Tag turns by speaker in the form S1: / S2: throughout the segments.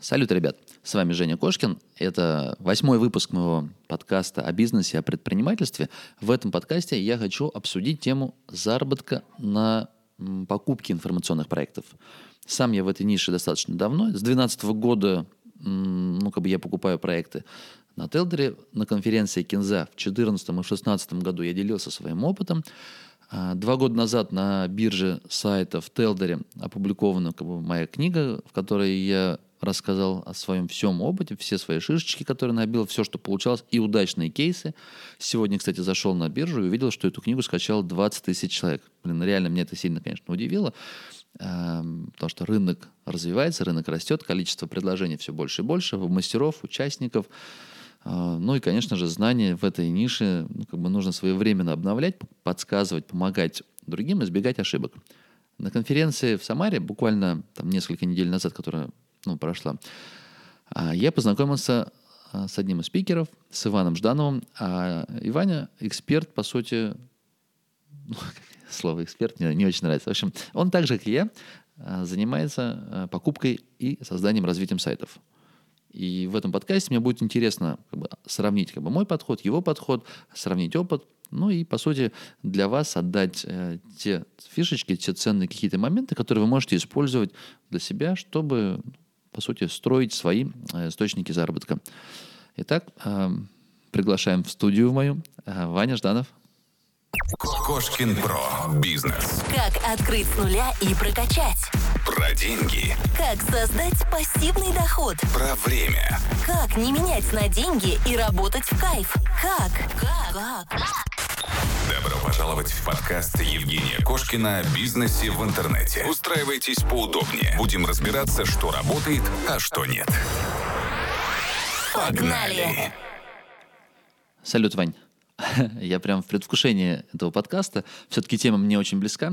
S1: Салют, ребят! С вами Женя Кошкин. Это восьмой выпуск моего подкаста о бизнесе, о предпринимательстве. В этом подкасте я хочу обсудить тему заработка на покупке информационных проектов. Сам я в этой нише достаточно давно. С 2012 года ну, как бы я покупаю проекты на Телдере. На конференции Кинза в 2014 и 2016 году я делился своим опытом. А, два года назад на бирже сайта в Телдере опубликована как бы, моя книга, в которой я рассказал о своем всем опыте, все свои шишечки, которые набил, все, что получалось, и удачные кейсы. Сегодня, кстати, зашел на биржу и увидел, что эту книгу скачало 20 тысяч человек. Блин, реально меня это сильно, конечно, удивило, эм, потому что рынок развивается, рынок растет, количество предложений все больше и больше, мастеров, участников. Э, ну и, конечно же, знания в этой нише ну, как бы нужно своевременно обновлять, подсказывать, помогать другим, избегать ошибок. На конференции в Самаре буквально там несколько недель назад, которая ну, прошла, а, я познакомился а, с одним из спикеров, с Иваном Ждановым. А Иваня эксперт, по сути, ну, слово эксперт мне не очень нравится. В общем, он так же, как и я, а, занимается покупкой и созданием, развитием сайтов. И в этом подкасте мне будет интересно как бы, сравнить как бы, мой подход, его подход, сравнить опыт, ну и, по сути, для вас отдать э, те фишечки, те ценные какие-то моменты, которые вы можете использовать для себя, чтобы по сути, строить свои э, источники заработка. Итак, э, приглашаем в студию мою э, Ваня Жданов.
S2: Кошкин Про. Бизнес.
S3: Как открыть с нуля и прокачать.
S2: Про деньги.
S3: Как создать пассивный доход.
S2: Про время.
S3: Как не менять на деньги и работать в кайф. Как? Как? Как?
S2: Добро пожаловать в подкаст Евгения Кошкина о бизнесе в интернете. Устраивайтесь поудобнее. Будем разбираться, что работает, а что нет. Погнали!
S1: Салют, Вань. Я прям в предвкушении этого подкаста. Все-таки тема мне очень близка.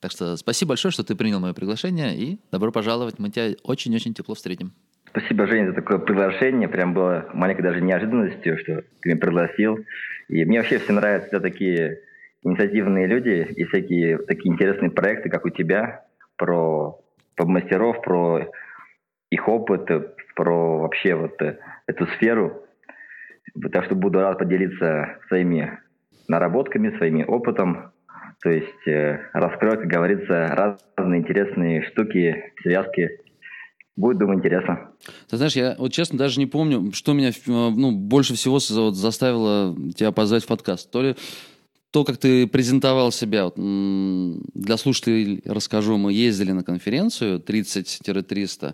S1: Так что спасибо большое, что ты принял мое приглашение. И добро пожаловать. Мы тебя очень-очень тепло встретим.
S4: Спасибо, Женя, за такое приглашение. Прям было маленькой даже неожиданностью, что ты меня пригласил. И мне вообще все нравятся такие инициативные люди и всякие такие интересные проекты, как у тебя, про, про мастеров, про их опыт, про вообще вот эту сферу. Так что буду рад поделиться своими наработками, своим опытом. То есть э, раскроют, как говорится, разные интересные штуки, связки Будет, думаю, интересно.
S1: Ты знаешь, я вот честно даже не помню, что меня ну, больше всего заставило тебя позвать в подкаст. То ли то, как ты презентовал себя, вот, для слушателей расскажу, мы ездили на конференцию 30-300, Э,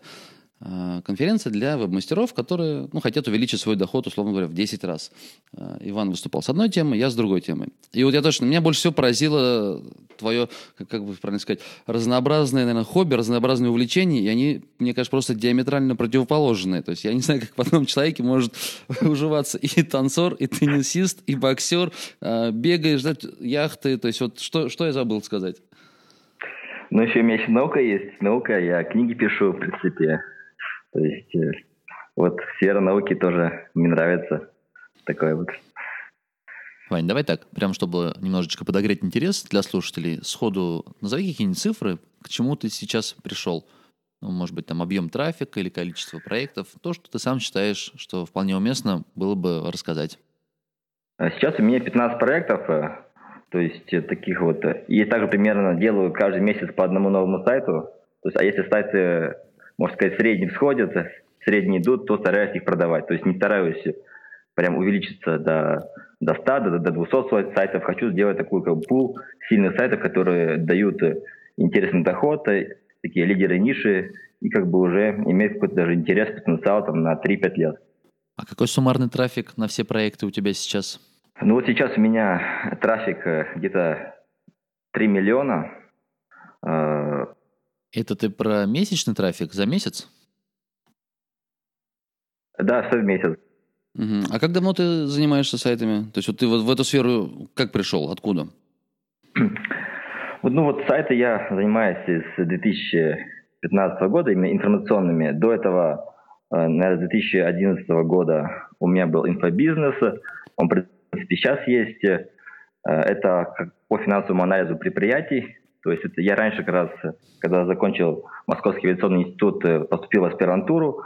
S1: конференция для веб-мастеров, которые ну, хотят увеличить свой доход, условно говоря, в 10 раз. Э, Иван выступал с одной темой, я с другой темой. И вот я точно, меня больше всего поразило твое, как, как бы правильно сказать, разнообразное, наверное, хобби, разнообразные увлечения, и они, мне кажется, просто диаметрально противоположные. То есть я не знаю, как в одном человеке может уживаться и танцор, и теннисист, и боксер, э, бегаешь, да, яхты. То есть вот что, что я забыл сказать?
S4: Ну, еще у меня еще наука есть. Наука, я книги пишу, в принципе. То есть э, вот сфера науки тоже мне нравится. Такое вот.
S1: Вань, давай так, прям чтобы немножечко подогреть интерес для слушателей, сходу назови какие-нибудь цифры, к чему ты сейчас пришел. Ну, может быть, там объем трафика или количество проектов, то, что ты сам считаешь, что вполне уместно было бы рассказать.
S4: А сейчас у меня 15 проектов, э, то есть э, таких вот. И также примерно делаю каждый месяц по одному новому сайту. То есть, а если сайты можно сказать, средние всходят, средние идут, то стараюсь их продавать. То есть не стараюсь прям увеличиться до, до 100, до, до 200 сайтов. Хочу сделать такую как пул сильных сайтов, которые дают интересный доход, э, такие лидеры ниши, и как бы уже имеют какой-то даже интерес, потенциал там, на 3-5 лет.
S1: А какой суммарный трафик на все проекты у тебя сейчас?
S4: Ну вот сейчас у меня трафик э, где-то 3 миллиона.
S1: Это ты про месячный трафик за месяц?
S4: Да, все в месяц.
S1: Угу. А как давно ты занимаешься сайтами? То есть вот ты вот в эту сферу как пришел? Откуда?
S4: Ну вот сайты я занимаюсь с 2015 года, именно информационными. До этого, э, наверное, с 2011 года у меня был инфобизнес. Он, в принципе, сейчас есть. Э, это по финансовому анализу предприятий. То есть это я раньше как раз, когда закончил Московский авиационный институт, э, поступил в аспирантуру,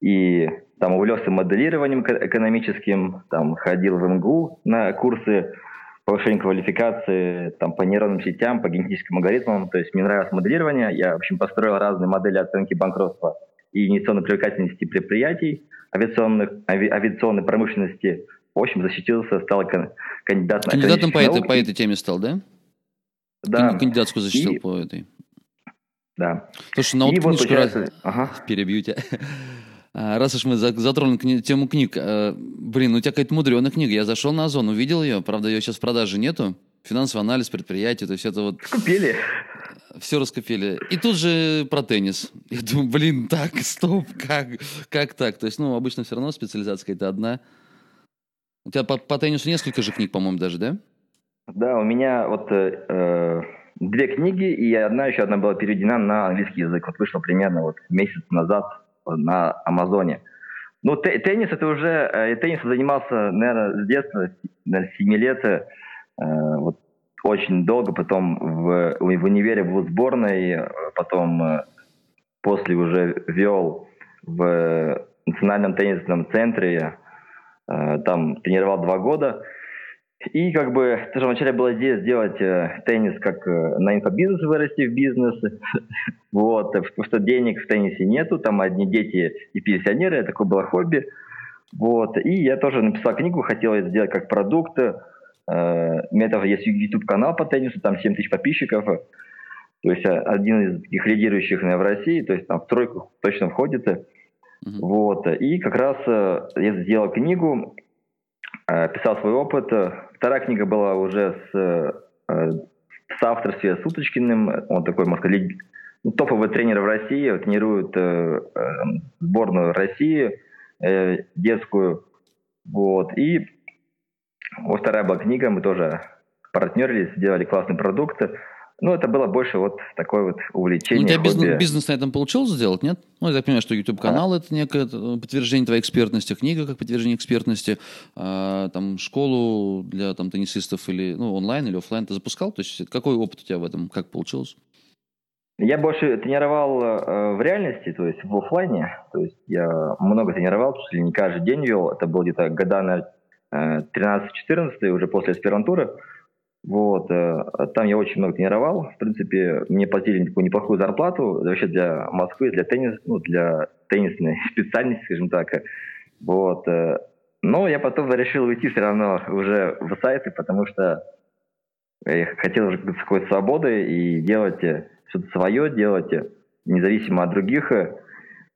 S4: И там увлекся моделированием экономическим, там ходил в МГУ на курсы повышения квалификации там, по нейронным сетям, по генетическим алгоритмам. То есть мне нравилось моделирование. Я, в общем, построил разные модели оценки банкротства и инвестиционной привлекательности предприятий, авиационных, ави, авиационной промышленности. В общем, защитился, стал кандидатом.
S1: Кандидатом по этой, по этой теме стал, да?
S4: Да.
S1: Кандидатскую защитил и... по этой.
S4: Да.
S1: Слушай, на вот книжку вот раз... ага. перебью тебя. А, раз уж мы затронули кни- тему книг, э, блин, у тебя какая-то мудреная книга. Я зашел на Озон, увидел ее, правда, ее сейчас в продаже нету. Финансовый анализ предприятия, то есть это вот...
S4: Купили.
S1: Все раскупили. И тут же про теннис. Я думаю, блин, так, стоп, как, как так? То есть, ну, обычно все равно специализация какая-то одна. У тебя по, по теннису несколько же книг, по-моему, даже, да?
S4: Да, у меня вот э, э две книги, и одна еще одна была переведена на английский язык. Вот вышла примерно вот месяц назад на Амазоне. Ну, теннис это уже, э, теннисом занимался, наверное, с детства, наверное, с 7 лет, э, вот очень долго, потом в, в универе был сборной, потом э, после уже вел в национальном теннисном центре, э, там тренировал два года, и как бы тоже вначале была идея сделать э, теннис как э, на инфобизнес вырасти в бизнес. вот, потому что денег в теннисе нету, там одни дети и пенсионеры, такое было хобби. Вот, и я тоже написал книгу, хотел это сделать как продукт. Э, у меня тоже есть YouTube-канал по теннису, там 7 тысяч подписчиков. То есть э, один из таких лидирующих наверное, в России, то есть там в тройку точно входит. Mm-hmm. Вот, и как раз э, я сделал книгу, э, писал свой опыт, Вторая книга была уже с, э, в соавторстве с. Он такой, можно сказать, ну, топовый тренер в России, тренирует э, э, сборную России э, детскую. Вот. И вот вторая была книга, мы тоже партнерились, сделали классный продукт. Ну, это было больше вот такое вот увлечение. Ну,
S1: у тебя бизнес, бизнес на этом получилось сделать, нет? Ну, я так понимаю, что YouTube-канал а? это некое подтверждение твоей экспертности, книга как подтверждение экспертности, а, там, школу для там, теннисистов или, ну, онлайн или офлайн ты запускал? То есть какой опыт у тебя в этом, как получилось?
S4: Я больше тренировал э, в реальности, то есть в офлайне. То есть я много тренировал, чуть ли не каждый день вел. Это было где-то года на э, 13-14, уже после аспирантуры. Вот, э, там я очень много тренировал. В принципе, мне платили такую неплохую зарплату вообще для Москвы, для теннис, ну, для теннисной специальности, скажем так. Вот. Э, но я потом решил уйти все равно уже в сайты, потому что я хотел уже какой-то свободы и делать что-то свое, делать независимо от других. В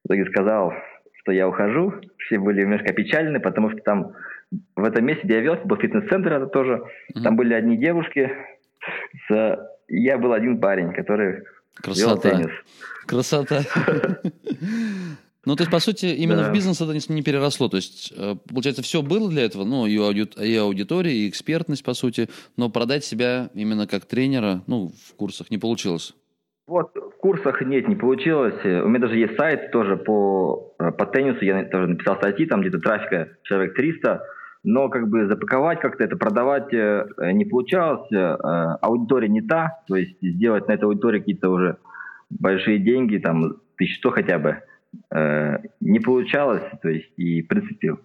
S4: итоге сказал, что я ухожу. Все были немножко опечалены, потому что там в этом месте, где я вел, был фитнес-центр, это тоже. Mm-hmm. Там были одни девушки. С... Я был один парень, который
S1: Красота.
S4: вел теннис.
S1: Красота. Ну, то есть, по сути, именно да. в бизнес это не переросло. То есть, э, получается, все было для этого, ну, и, ауди... и аудитория, и экспертность, по сути, но продать себя именно как тренера, ну, в курсах не получилось.
S4: Вот, в курсах нет, не получилось. У меня даже есть сайт тоже по, э, по теннису, я тоже написал статьи, там где-то трафика человек 300, но как бы запаковать как-то это, продавать э, не получалось, э, аудитория не та, то есть сделать на этой аудитории какие-то уже большие деньги, там, тысяч сто хотя бы, э, не получалось, то есть и, в принципе,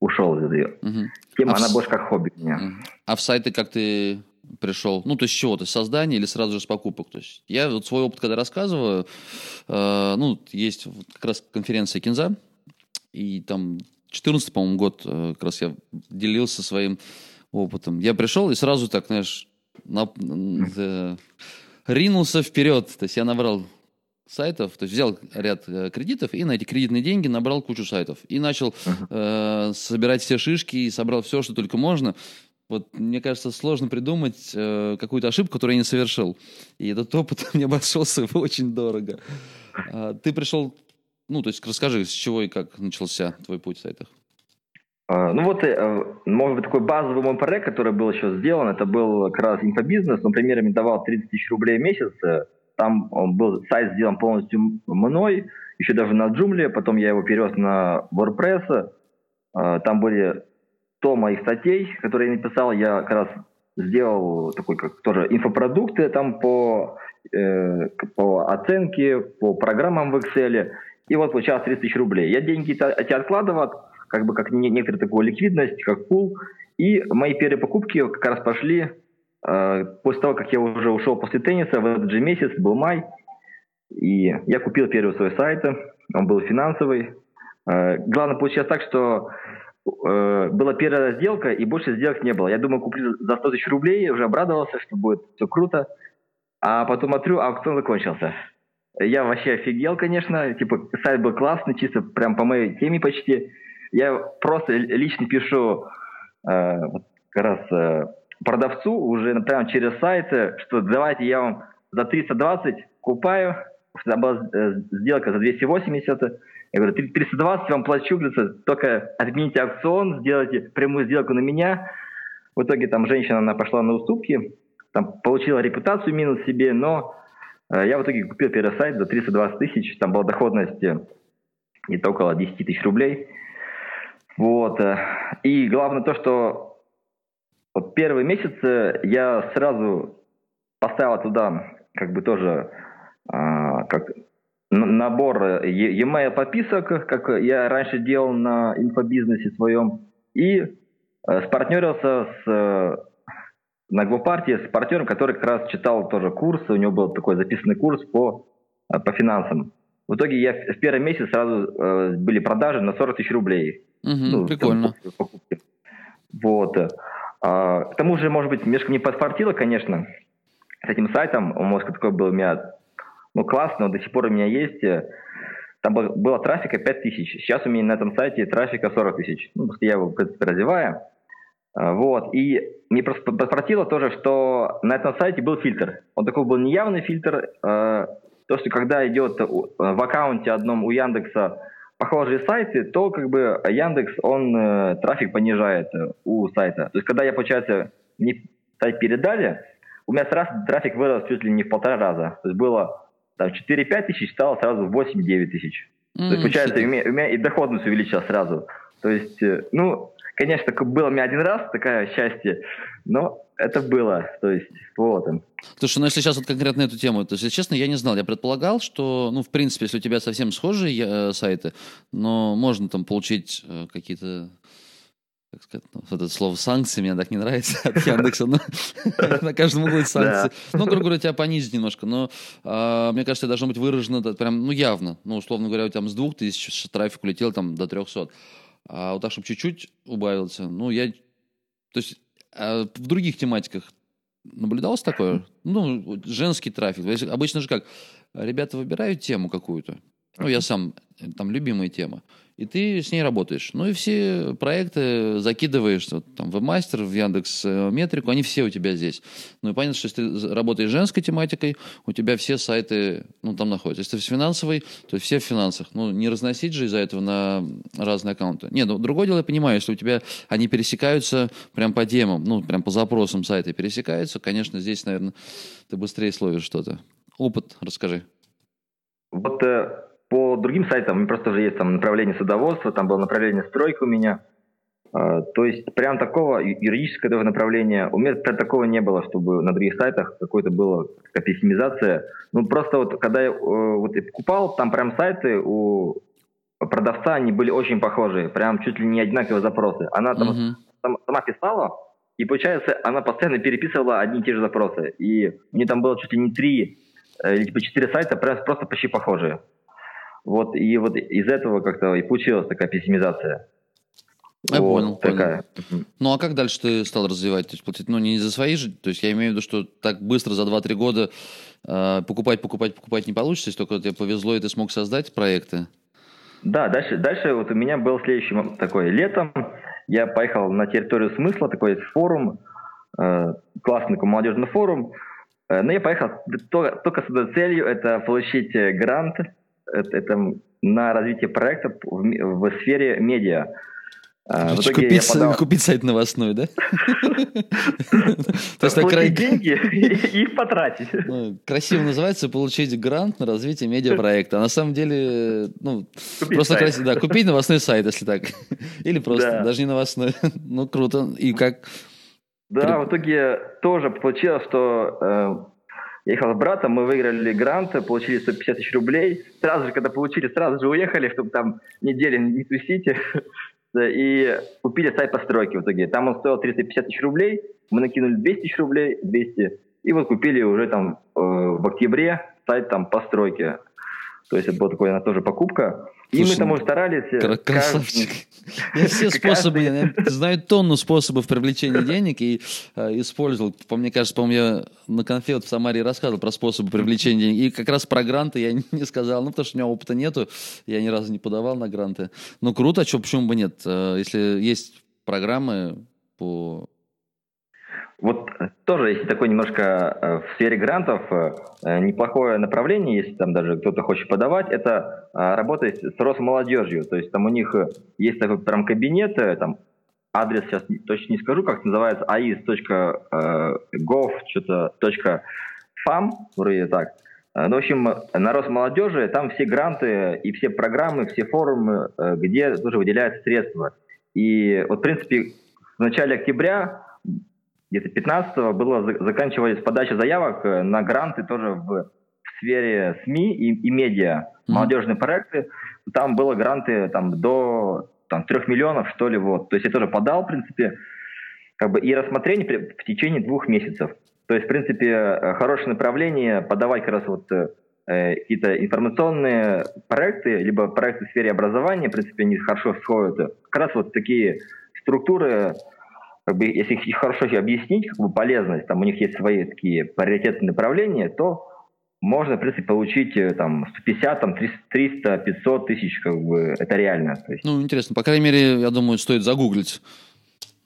S4: ушел из ее. Угу. Тема, а она в... больше как хобби у меня.
S1: А в сайты как ты пришел? Ну, то есть с чего-то, с создания или сразу же с покупок? То есть я вот свой опыт, когда рассказываю, э, ну, есть вот как раз конференция Кинза, и там 14 по-моему, год э, как раз я делился своим опытом. Я пришел и сразу так, знаешь, на, э, ринулся вперед. То есть я набрал сайтов, то есть взял ряд э, кредитов и на эти кредитные деньги набрал кучу сайтов. И начал э, собирать все шишки и собрал все, что только можно. Вот мне кажется, сложно придумать э, какую-то ошибку, которую я не совершил. И этот опыт мне обошелся очень дорого. А, ты пришел ну, то есть расскажи, с чего и как начался твой путь в сайтах?
S4: А, ну вот, э, может быть, такой базовый мой проект, который был еще сделан, это был как раз инфобизнес, он примерно давал 30 тысяч рублей в месяц. Там он был сайт сделан полностью мной, еще даже на Joomla, потом я его перевез на WordPress. Там были 100 моих статей, которые я написал, я как раз сделал такой как тоже инфопродукты там по, э, по оценке, по программам в Excel. И вот получалось 30 тысяч рублей. Я деньги эти откладывал, как бы как некоторая такая ликвидность, как пул, и мои первые покупки как раз пошли э, после того, как я уже ушел после тенниса, в этот же месяц, был май, и я купил первый свой сайт, он был финансовый. Э, главное получилось так, что э, была первая сделка, и больше сделок не было. Я думаю, куплю за 100 тысяч рублей, уже обрадовался, что будет все круто. А потом смотрю, аукцион закончился. Я вообще офигел, конечно. Типа, сайт был классный, чисто прям по моей теме почти. Я просто лично пишу э, как раз э, продавцу уже прямо через сайт, что давайте я вам за 320 купаю. Была э, сделка за 280. Я говорю, 320 вам плачу, говорится, только отмените аукцион, сделайте прямую сделку на меня. В итоге там женщина, она пошла на уступки, там получила репутацию минус себе, но я в итоге купил первый сайт за 320 тысяч, там была доходность э, где-то около 10 тысяч рублей. Вот. Э, и главное то, что вот первые месяцы я сразу поставил туда как бы тоже а, как набор e-mail подписок, как я раньше делал на инфобизнесе своем, и спартнерился с на Гвопартии с партнером, который как раз читал тоже курс, у него был такой записанный курс по, э, по финансам. В итоге я в первый месяц сразу э, были продажи на 40 тысяч рублей.
S1: Угу, ну, прикольно.
S4: Покупки. Вот. А, к тому же, может быть, немножко не подфартило, конечно, с этим сайтом. Он, может, такой был у меня ну, классно, до сих пор у меня есть. Там было, было трафика 5 тысяч. Сейчас у меня на этом сайте трафика 40 тысяч. Ну, я его, в принципе, развиваю. А, вот. И мне просто подфартило тоже, что на этом сайте был фильтр. Он такой был неявный фильтр. А, то, что когда идет в аккаунте одном у Яндекса похожие сайты, то как бы Яндекс, он э, трафик понижает э, у сайта. То есть, когда я, получается, мне сайт передали, у меня сразу трафик вырос чуть ли не в полтора раза. То есть было там 4-5 тысяч, стало сразу 8-9 тысяч. Mm, то есть, получается, у меня, у меня и доходность увеличилась сразу. То есть, э, ну, Конечно, было у меня один раз такое счастье, но это было, то есть, вот он.
S1: Слушай, ну если сейчас вот конкретно эту тему, то, если честно, я не знал. Я предполагал, что, ну, в принципе, если у тебя совсем схожие э, сайты, но можно там получить э, какие-то как сказать, ну, вот это слово санкции мне так не нравится от Яндекса, но на каждом углу санкции. Ну, грубо говоря, тебя понизить немножко, но а, мне кажется, должно быть выражено прям, ну, явно. Ну, условно говоря, у тебя с двух тысяч трафик улетел там до трехсот. А вот так, чтобы чуть-чуть убавился, ну, я... То есть а в других тематиках наблюдалось такое? Ну, женский трафик. Обычно же как? Ребята выбирают тему какую-то. Ну, я сам, там, любимая тема и ты с ней работаешь. Ну и все проекты закидываешь, вот, там, вебмастер, в Яндекс э, Метрику, они все у тебя здесь. Ну и понятно, что если ты работаешь женской тематикой, у тебя все сайты, ну, там находятся. Если ты с финансовой, то все в финансах. Ну, не разносить же из-за этого на разные аккаунты. Нет, ну, другое дело, я понимаю, если у тебя они пересекаются прям по темам, ну, прям по запросам сайта пересекаются, конечно, здесь, наверное, ты быстрее словишь что-то. Опыт расскажи.
S4: Вот э, по другим сайтам у меня просто уже есть там направление садоводства, там было направление стройка у меня. Uh, то есть прям такого юридического направления у меня прям такого не было, чтобы на других сайтах какой-то была такая пессимизация. Ну просто вот когда я uh, вот я покупал, там прям сайты у продавца, они были очень похожие, прям чуть ли не одинаковые запросы. Она там uh-huh. сама, сама писала, и получается она постоянно переписывала одни и те же запросы. И мне там было чуть ли не три э, или типа четыре сайта просто почти похожие. Вот, и вот из этого как-то и получилась такая пессимизация.
S1: Я вот, понял, такая. понял. Ну а как дальше ты стал развивать? То есть, ну не за свои же, то есть я имею в виду, что так быстро за 2-3 года э, покупать, покупать, покупать не получится, если только тебе повезло и ты смог создать проекты?
S4: Да, дальше, дальше вот у меня был следующий такой летом. Я поехал на территорию смысла, такой форум, э, классный такой молодежный форум. Э, но я поехал только, только с одной целью, это получить э, грант это, это на развитие проекта в, в сфере медиа.
S1: А, в итоге купить, подал... купить сайт новостной, да?
S4: То есть Получить деньги и их потратить.
S1: Ну, красиво называется получить грант на развитие медиапроекта. А на самом деле, ну, просто красиво, да, купить новостной сайт, если так. Или просто, даже не новостной. Ну, круто. И как?
S4: Да, в итоге тоже получилось, что э, Я ехал с братом, мы выиграли грант, получили 150 тысяч рублей. Сразу же, когда получили, сразу же уехали, чтобы там недели не тусить. И купили сайт постройки в итоге. Там он стоил 350 тысяч рублей, мы накинули 200 тысяч рублей, 200. И вот купили уже там э, в октябре сайт там постройки. То есть это была такая тоже покупка. Слушай, и мы там уже старались.
S1: Э, красавчик. Я все способы, я знаю тонну способов привлечения денег и э, использовал. По мне кажется, по-моему, я на конфе вот в Самаре рассказывал про способы привлечения денег. И как раз про гранты я не сказал, ну, потому что у меня опыта нету. Я ни разу не подавал на гранты. Ну, круто, а что, почему бы нет? Э, если есть программы по
S4: вот э, тоже есть такое немножко э, в сфере грантов э, неплохое направление, если там даже кто-то хочет подавать, это работать с Росмолодежью. То есть там у них есть такой прям кабинет, там адрес сейчас точно не скажу, как называется, ais.gov, что-то .fam, вроде так. Ну, в общем, на Росмолодежи там все гранты и все программы, все форумы, где тоже выделяются средства. И вот, в принципе, в начале октября где-то 15-го было, заканчивались подача заявок э, на гранты тоже в, в сфере СМИ и, и медиа, mm-hmm. молодежные проекты. Там было гранты там, до там, 3 миллионов, что ли, вот. То есть я тоже подал, в принципе, как бы и рассмотрение в течение двух месяцев. То есть, в принципе, э, хорошее направление подавать как раз вот э, какие-то информационные проекты, либо проекты в сфере образования, в принципе, они хорошо сходят. Как раз вот такие структуры как бы, если их хорошо объяснить, как бы полезность, там у них есть свои такие приоритетные направления, то можно, в принципе, получить э, там 150, там 300, 500 тысяч, как бы, это реально.
S1: Ну, интересно, по крайней мере, я думаю, стоит загуглить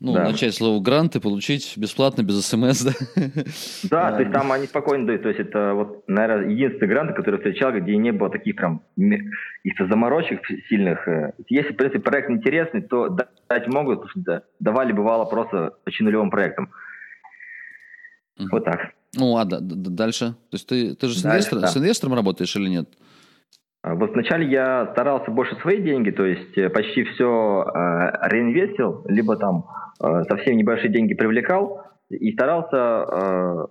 S1: ну, да. начать слово грант и получить бесплатно, без смс, да?
S4: Да, то есть там они спокойно дают. То есть это вот, наверное, единственный грант, который встречал, где не было таких прям каких-то заморочек сильных. Э. Если, в принципе, проект интересный, то дать могут, давали, бывало, просто очень нулевым проектом. Вот так.
S1: Ну ладно, дальше. То есть ты, ты же с, инвестор, да. с инвестором работаешь или нет?
S4: А вот вначале я старался больше свои деньги, то есть э, почти все э, реинвестил, либо там Э, совсем небольшие деньги привлекал и старался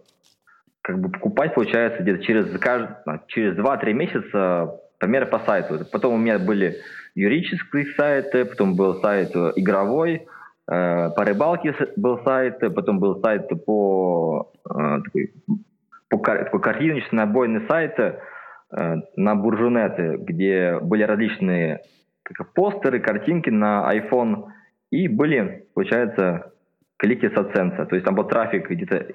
S4: как бы покупать, получается, где-то через, через 2-3 месяца примеры по сайту. Потом у меня были юридические сайты, потом был сайт игровой, по рыбалке был сайт, потом был сайт по, такой, по, по картиночный набойный сайт на буржунеты, где были различные как, постеры, картинки на iPhone и были, получается, клики с AdSense. То есть там был трафик где-то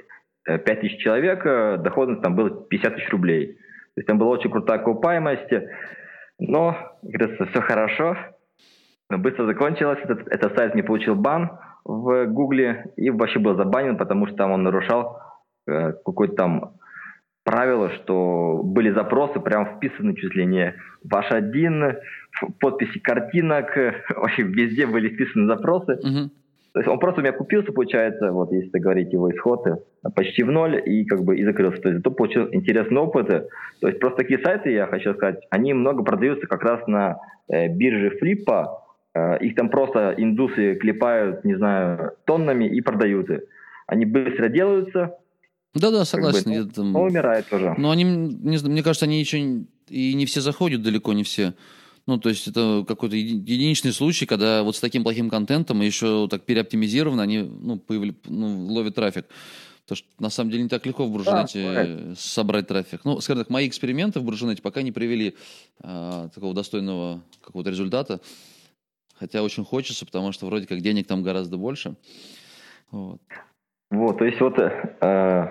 S4: 5000 э, человек, э, доходность там было 50 тысяч рублей. То есть там была очень крутая окупаемость. Но, говорится, все хорошо. Быстро закончилось. Этот, этот сайт не получил бан в Гугле и вообще был забанен, потому что там он нарушал э, какой-то там правило, что были запросы прям вписаны чуть ли не ваш один, подписи картинок, вообще везде были вписаны запросы. Угу. То есть он просто у меня купился, получается, вот если говорить его исходы, почти в ноль и как бы и закрылся. То есть то получил интересный опыт. То есть просто такие сайты, я хочу сказать, они много продаются как раз на э, бирже флипа. Э, их там просто индусы клепают, не знаю, тоннами и продают. Они быстро делаются,
S1: да-да, согласен. Как
S4: бы, ну, там... умирает тоже.
S1: Но они, не, мне кажется, они еще и не все заходят, далеко не все. Ну, то есть это какой-то единичный случай, когда вот с таким плохим контентом и еще так переоптимизировано, они ну, появили, ну, ловят трафик. Потому что на самом деле не так легко в Буржинете да, собрать трафик. Ну, скажем так, мои эксперименты в Буржинете пока не привели а, такого достойного какого-то результата. Хотя очень хочется, потому что вроде как денег там гораздо больше.
S4: Вот. Вот, то есть вот, э,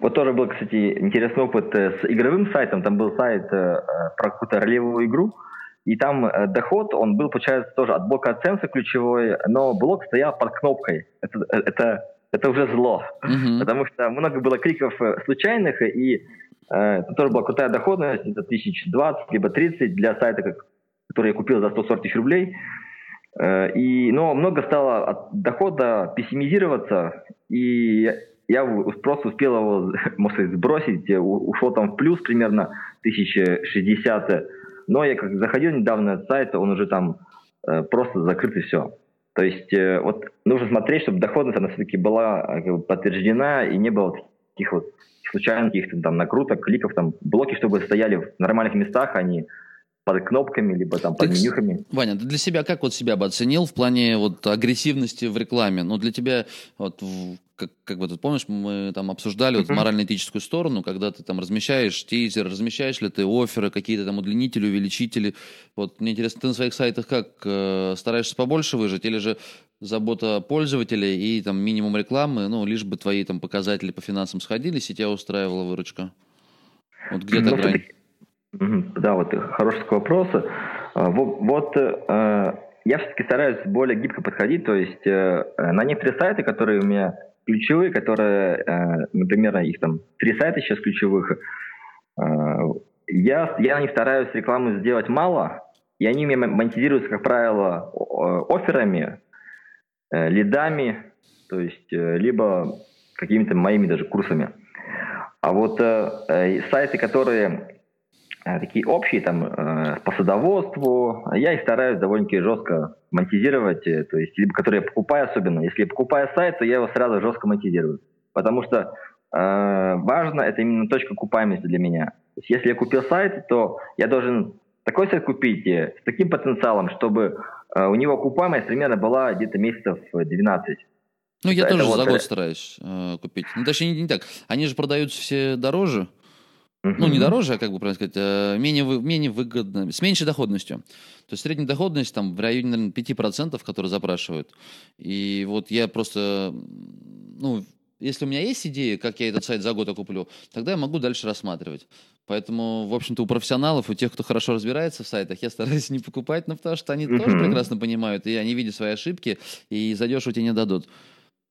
S4: вот тоже был, кстати, интересный опыт э, с игровым сайтом. Там был сайт э, про какую-то ролевую игру, и там э, доход, он был, получается, тоже от блока оценки ключевой, но блок стоял под кнопкой. Это, э, это, это уже зло, mm-hmm. потому что много было кликов э, случайных, и э, тоже была крутая доходность, это тысяч двадцать, либо тридцать для сайта, как, который я купил за 140 тысяч рублей. Э, и, но много стало от дохода пессимизироваться, и я просто успел его, может сказать, сбросить, ушел там в плюс примерно 1060, но я как заходил недавно на сайт, он уже там э, просто закрыт и все. То есть э, вот нужно смотреть, чтобы доходность она все-таки была как бы, подтверждена и не было таких вот случайных каких-то там накруток, кликов, там блоки, чтобы стояли в нормальных местах, а под кнопками, либо там под
S1: Ты,
S4: менюхами.
S1: Ваня, ты для себя как вот себя бы оценил в плане вот агрессивности в рекламе? Ну, для тебя, вот, как, как бы ты помнишь, мы там обсуждали вот морально-этическую сторону, когда ты там размещаешь тизер, размещаешь ли ты оферы, какие-то там удлинители, увеличители. Вот мне интересно, ты на своих сайтах как, э, стараешься побольше выжить или же забота пользователя и там минимум рекламы, ну, лишь бы твои там показатели по финансам сходились, и тебя устраивала выручка? Вот где
S4: Ну,
S1: грань?
S4: Да, вот э, хороший такой вопрос. А, во- Вот э, я все-таки стараюсь более гибко подходить, то есть э, на некоторые сайты, которые у меня ключевые, которые, например, их там три сайта сейчас ключевых, э, я, я на них стараюсь рекламу сделать мало, и они меня монетизируются, как правило, о- офферами, э, лидами, то есть либо какими-то моими даже курсами. А вот э, сайты, которые такие общие, там, э, по садоводству, я их стараюсь довольно-таки жестко монетизировать, э, то есть, либо которые я покупаю особенно. Если я покупаю сайт, то я его сразу жестко монетизирую. Потому что э, важно, это именно точка окупаемости для меня. То есть, если я купил сайт, то я должен такой сайт купить э, с таким потенциалом, чтобы э, у него окупаемость примерно была где-то месяцев 12.
S1: Ну, я
S4: Это
S1: тоже
S4: вот,
S1: за год
S4: э,
S1: стараюсь э, купить. Ну, точнее, не, не так. Они же продаются все дороже. Ну, не дороже, а как бы правильно сказать, э, менее, вы- менее выгодно, с меньшей доходностью. То есть средняя доходность там в районе, наверное, 5%, которые запрашивают. И вот я просто, ну, если у меня есть идея, как я этот сайт за год окуплю, тогда я могу дальше рассматривать. Поэтому, в общем-то, у профессионалов, у тех, кто хорошо разбирается в сайтах, я стараюсь не покупать, ну, потому что они тоже
S4: Мгм.
S1: прекрасно понимают, и они видят свои ошибки, и задешево тебе не дадут.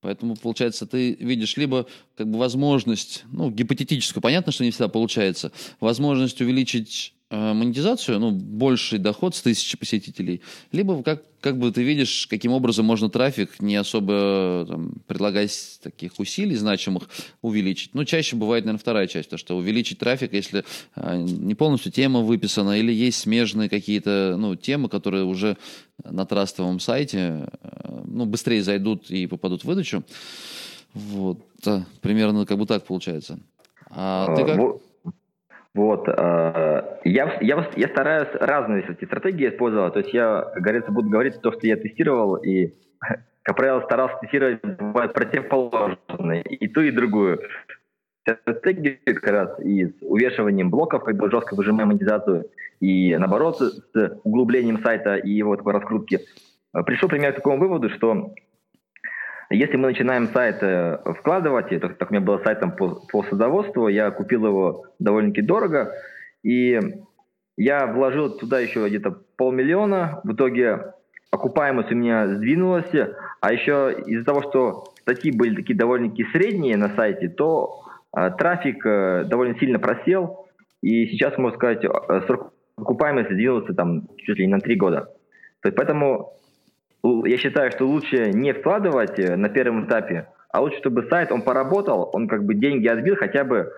S1: Поэтому, получается, ты видишь либо как бы возможность, ну, гипотетическую, понятно, что не всегда получается, возможность увеличить монетизацию, ну, больший доход с тысячи посетителей, либо как, как бы ты видишь, каким образом можно трафик, не особо там, предлагать таких усилий значимых, увеличить. Ну, чаще бывает, наверное, вторая часть, то, что увеличить трафик, если э, не полностью тема выписана, или есть смежные какие-то, ну, темы, которые уже на трастовом сайте, э, ну, быстрее зайдут и попадут в выдачу. Вот, примерно как бы так получается. А ты
S4: А,
S1: как?
S4: Во- Вот, э, я, я, я стараюсь разные эти стратегии использовать. То есть я, как говорится, буду говорить то, что я тестировал, и, как правило, старался тестировать бывает противоположные, и ту, и другую. Стратегии как раз и с увешиванием блоков, когда жестко выжимаем монетизацию, и наоборот, с углублением сайта и его такой раскрутки. Э, Пришел пример к такому выводу, что если мы начинаем сайт э, вкладывать, так, так у меня был сайт там по, по садоводству, я купил его довольно-таки дорого, и я вложил туда еще где-то полмиллиона, в итоге окупаемость у меня сдвинулась, а еще из-за того, что статьи были такие довольно-таки средние на сайте, то э, трафик э, довольно сильно просел, и сейчас, можно сказать, э, срок окупаемости сдвинулся там чуть ли не на три года. То есть поэтому я считаю, что лучше не вкладывать э, на первом этапе, а лучше, чтобы сайт, он поработал, он как бы деньги отбил хотя бы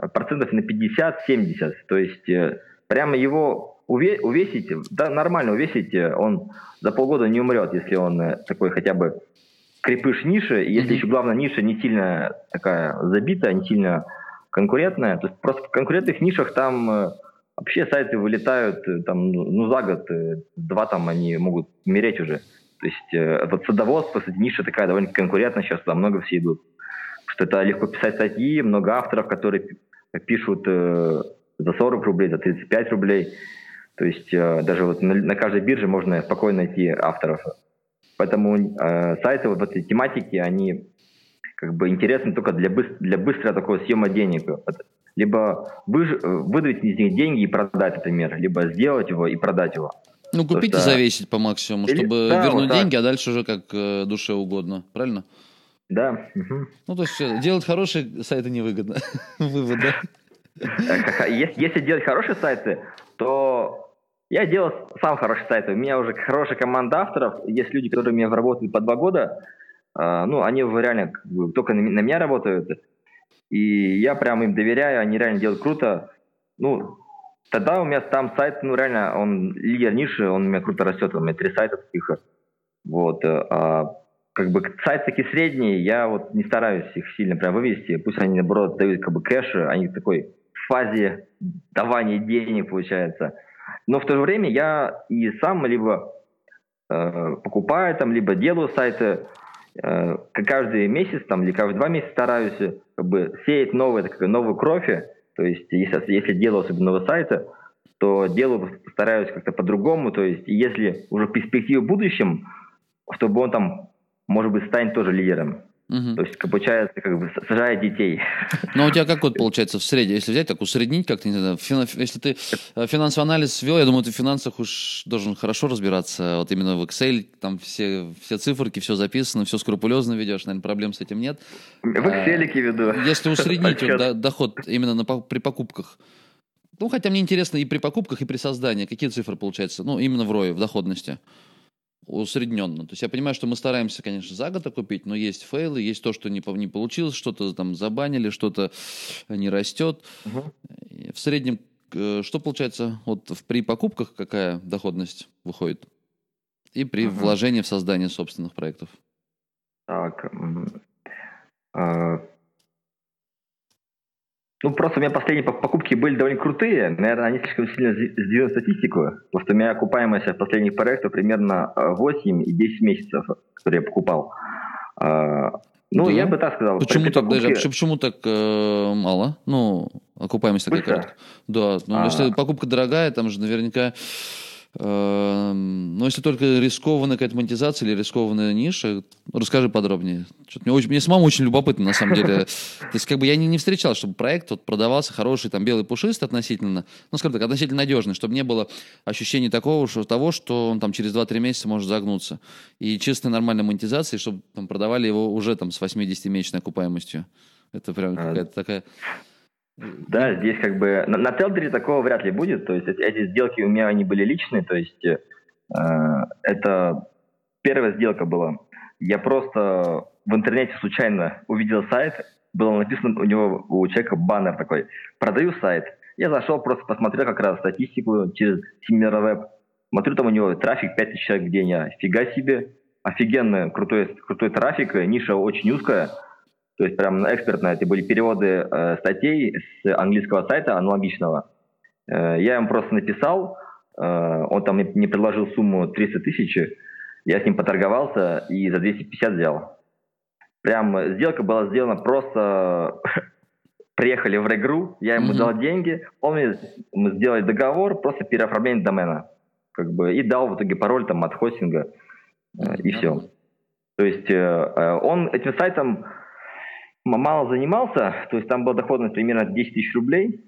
S4: э, процентов на 50-70. То есть э, прямо его уве- увесить, да, нормально увесить, он за полгода не умрет, если он такой хотя бы крепыш ниши, и если
S1: Мгм.
S4: еще главное ниша не сильно такая забитая, не сильно конкурентная, то есть просто в конкурентных нишах там вообще сайты вылетают там, ну, ну, за год, два там они могут умереть уже. То есть э, вот садоводство, кстати, ниша такая довольно конкурентная сейчас, туда много все идут. Что это легко писать статьи, много авторов, которые пи- пишут э, за 40 рублей, за 35 рублей. То есть э, даже вот на, каждой бирже можно спокойно найти авторов. Поэтому э, сайты вот в этой тематике, они как бы интересны только для, быс- для быстрого такого съема денег. Либо выж- э, выдавить из них деньги и продать, например, либо сделать его и продать его.
S1: Ну, купить и
S4: что-
S1: завесить по максимуму,
S4: Или-
S1: чтобы
S4: да,
S1: вернуть
S4: вот
S1: деньги, а дальше уже как э, душе угодно. Правильно?
S4: Да. мгм.
S1: Ну, то есть делать хорошие сайты невыгодно. Вывод, да?
S4: Ха- Если, делать хорошие сайты, то я делал сам хорошие сайты. У меня уже хорошая команда авторов. Есть люди, которые у меня работают по два года. А, Ну, они реально только на меня работают. И я прям им доверяю, они реально делают круто. Ну, тогда у меня там сайт, ну, реально, он лидер ниши, он у меня круто растет. У меня три сайта таких. Вот. э, а как бы сайт такие средние, я вот не стараюсь их сильно прям вывести. Пусть они, наоборот, дают как бы кэш, они в такой фазе давания денег, получается. Но в то же время я и сам либо э, покупаю там, либо делаю сайты, э, каждый месяц там, или каждые два месяца стараюсь как бы сеять новые, так, новую кровь. То есть, если, если делаю особенно нового сайта, то делаю, стараюсь как-то по-другому. То есть, если уже в перспективе в будущем, чтобы он там может быть, станет тоже лидером. Угу. То есть, получается, как бы сажает детей.
S1: Ну, у тебя как вот получается в среднем, если взять, так усреднить как-то, не знаю, если ты э, финансовый анализ вел, я думаю, ты в финансах уж должен хорошо разбираться, вот именно в Excel, там все, все циферки, все записано, все скрупулезно ведешь, наверное, проблем с этим нет.
S4: В Excel веду.
S1: Если усреднить вот, доход именно на, при покупках, ну, хотя мне интересно и при покупках, и при создании, какие цифры получаются, ну, именно в ROI, в доходности усредненно. То есть я понимаю, что мы стараемся, конечно, за год окупить, но есть фейлы, есть то, что не, не получилось, что-то там забанили, что-то не растет. Угу. В среднем э, что получается вот при покупках какая доходность выходит? И при угу. вложении в создание собственных проектов?
S4: Так, э, ну, просто у меня последние покупки были довольно крутые. Наверное, они слишком сильно сдвинули статистику. Потому что у меня окупаемость последних проектов примерно 8 и 10 месяцев, которые я покупал. А, ну, да. я бы так сказал.
S1: Почему так, покупке... даже, почему так э, мало? Ну, окупаемость такая короткая. Да, ну, а... если покупка дорогая, там же наверняка но если только рискованная какая-то монетизация или рискованная ниша, расскажи подробнее. Что-то мне, очень, мне самому очень любопытно, на самом деле. То есть, как бы я не, не встречал, чтобы проект вот, продавался хороший, там, белый пушистый относительно, ну, скажем так, относительно надежный, чтобы не было ощущения такого, что, того, что он там через 2-3 месяца может загнуться. И чистой нормальной монетизации, чтобы там продавали его уже там с 80-месячной окупаемостью. Это прям а, какая-то такая
S4: да, здесь как бы на, на Телдере такого вряд ли будет. То есть эти, эти сделки у меня они были личные. То есть э, это первая сделка была. Я просто в интернете случайно увидел сайт, было написано у него у человека баннер такой: продаю сайт. Я зашел, просто посмотрел как раз статистику через Симмера Смотрю, там у него трафик 5000 человек в день. А фига себе. Офигенно крутой, крутой трафик, ниша очень узкая. То есть прям экспертно это были переводы э, статей с английского сайта аналогичного. Э, я ему просто написал, э, он там мне, мне предложил сумму 300 тысяч, я с ним поторговался и за 250 взял. Прям сделка была сделана просто... Приехали в Регру, я ему mm-hmm. дал деньги, он мне, мы сделали договор, просто переоформление домена. Как бы, и дал в итоге пароль там от хостинга, mm-hmm. и все. То есть э, э, он этим сайтом мало занимался, то есть там была доходность примерно 10 тысяч рублей,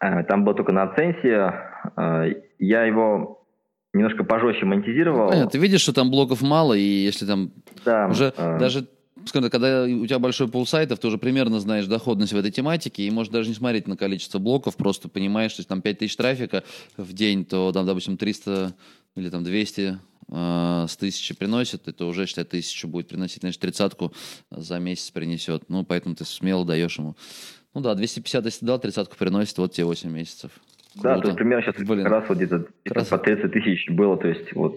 S4: э, там было только на оценсе, э, я его немножко пожестче монетизировал.
S1: понятно, ты видишь, что там блоков мало, и если там да, уже э... даже скажем, когда у тебя большой пул сайтов, ты уже примерно знаешь доходность в этой тематике, и можешь даже не смотреть на количество блоков, просто понимаешь, что если там 5000 трафика в день, то там, допустим, 300 или там 200 э, с тысячи приносит, это уже, считай, тысячу будет приносить, значит, тридцатку за месяц принесет. Ну, поэтому ты смело даешь ему. Ну да, 250 если дал, тридцатку приносит, вот тебе 8 месяцев.
S4: Круто. Да, то есть примерно сейчас Блин. раз вот где-то Крас... по 30 тысяч было, то есть вот.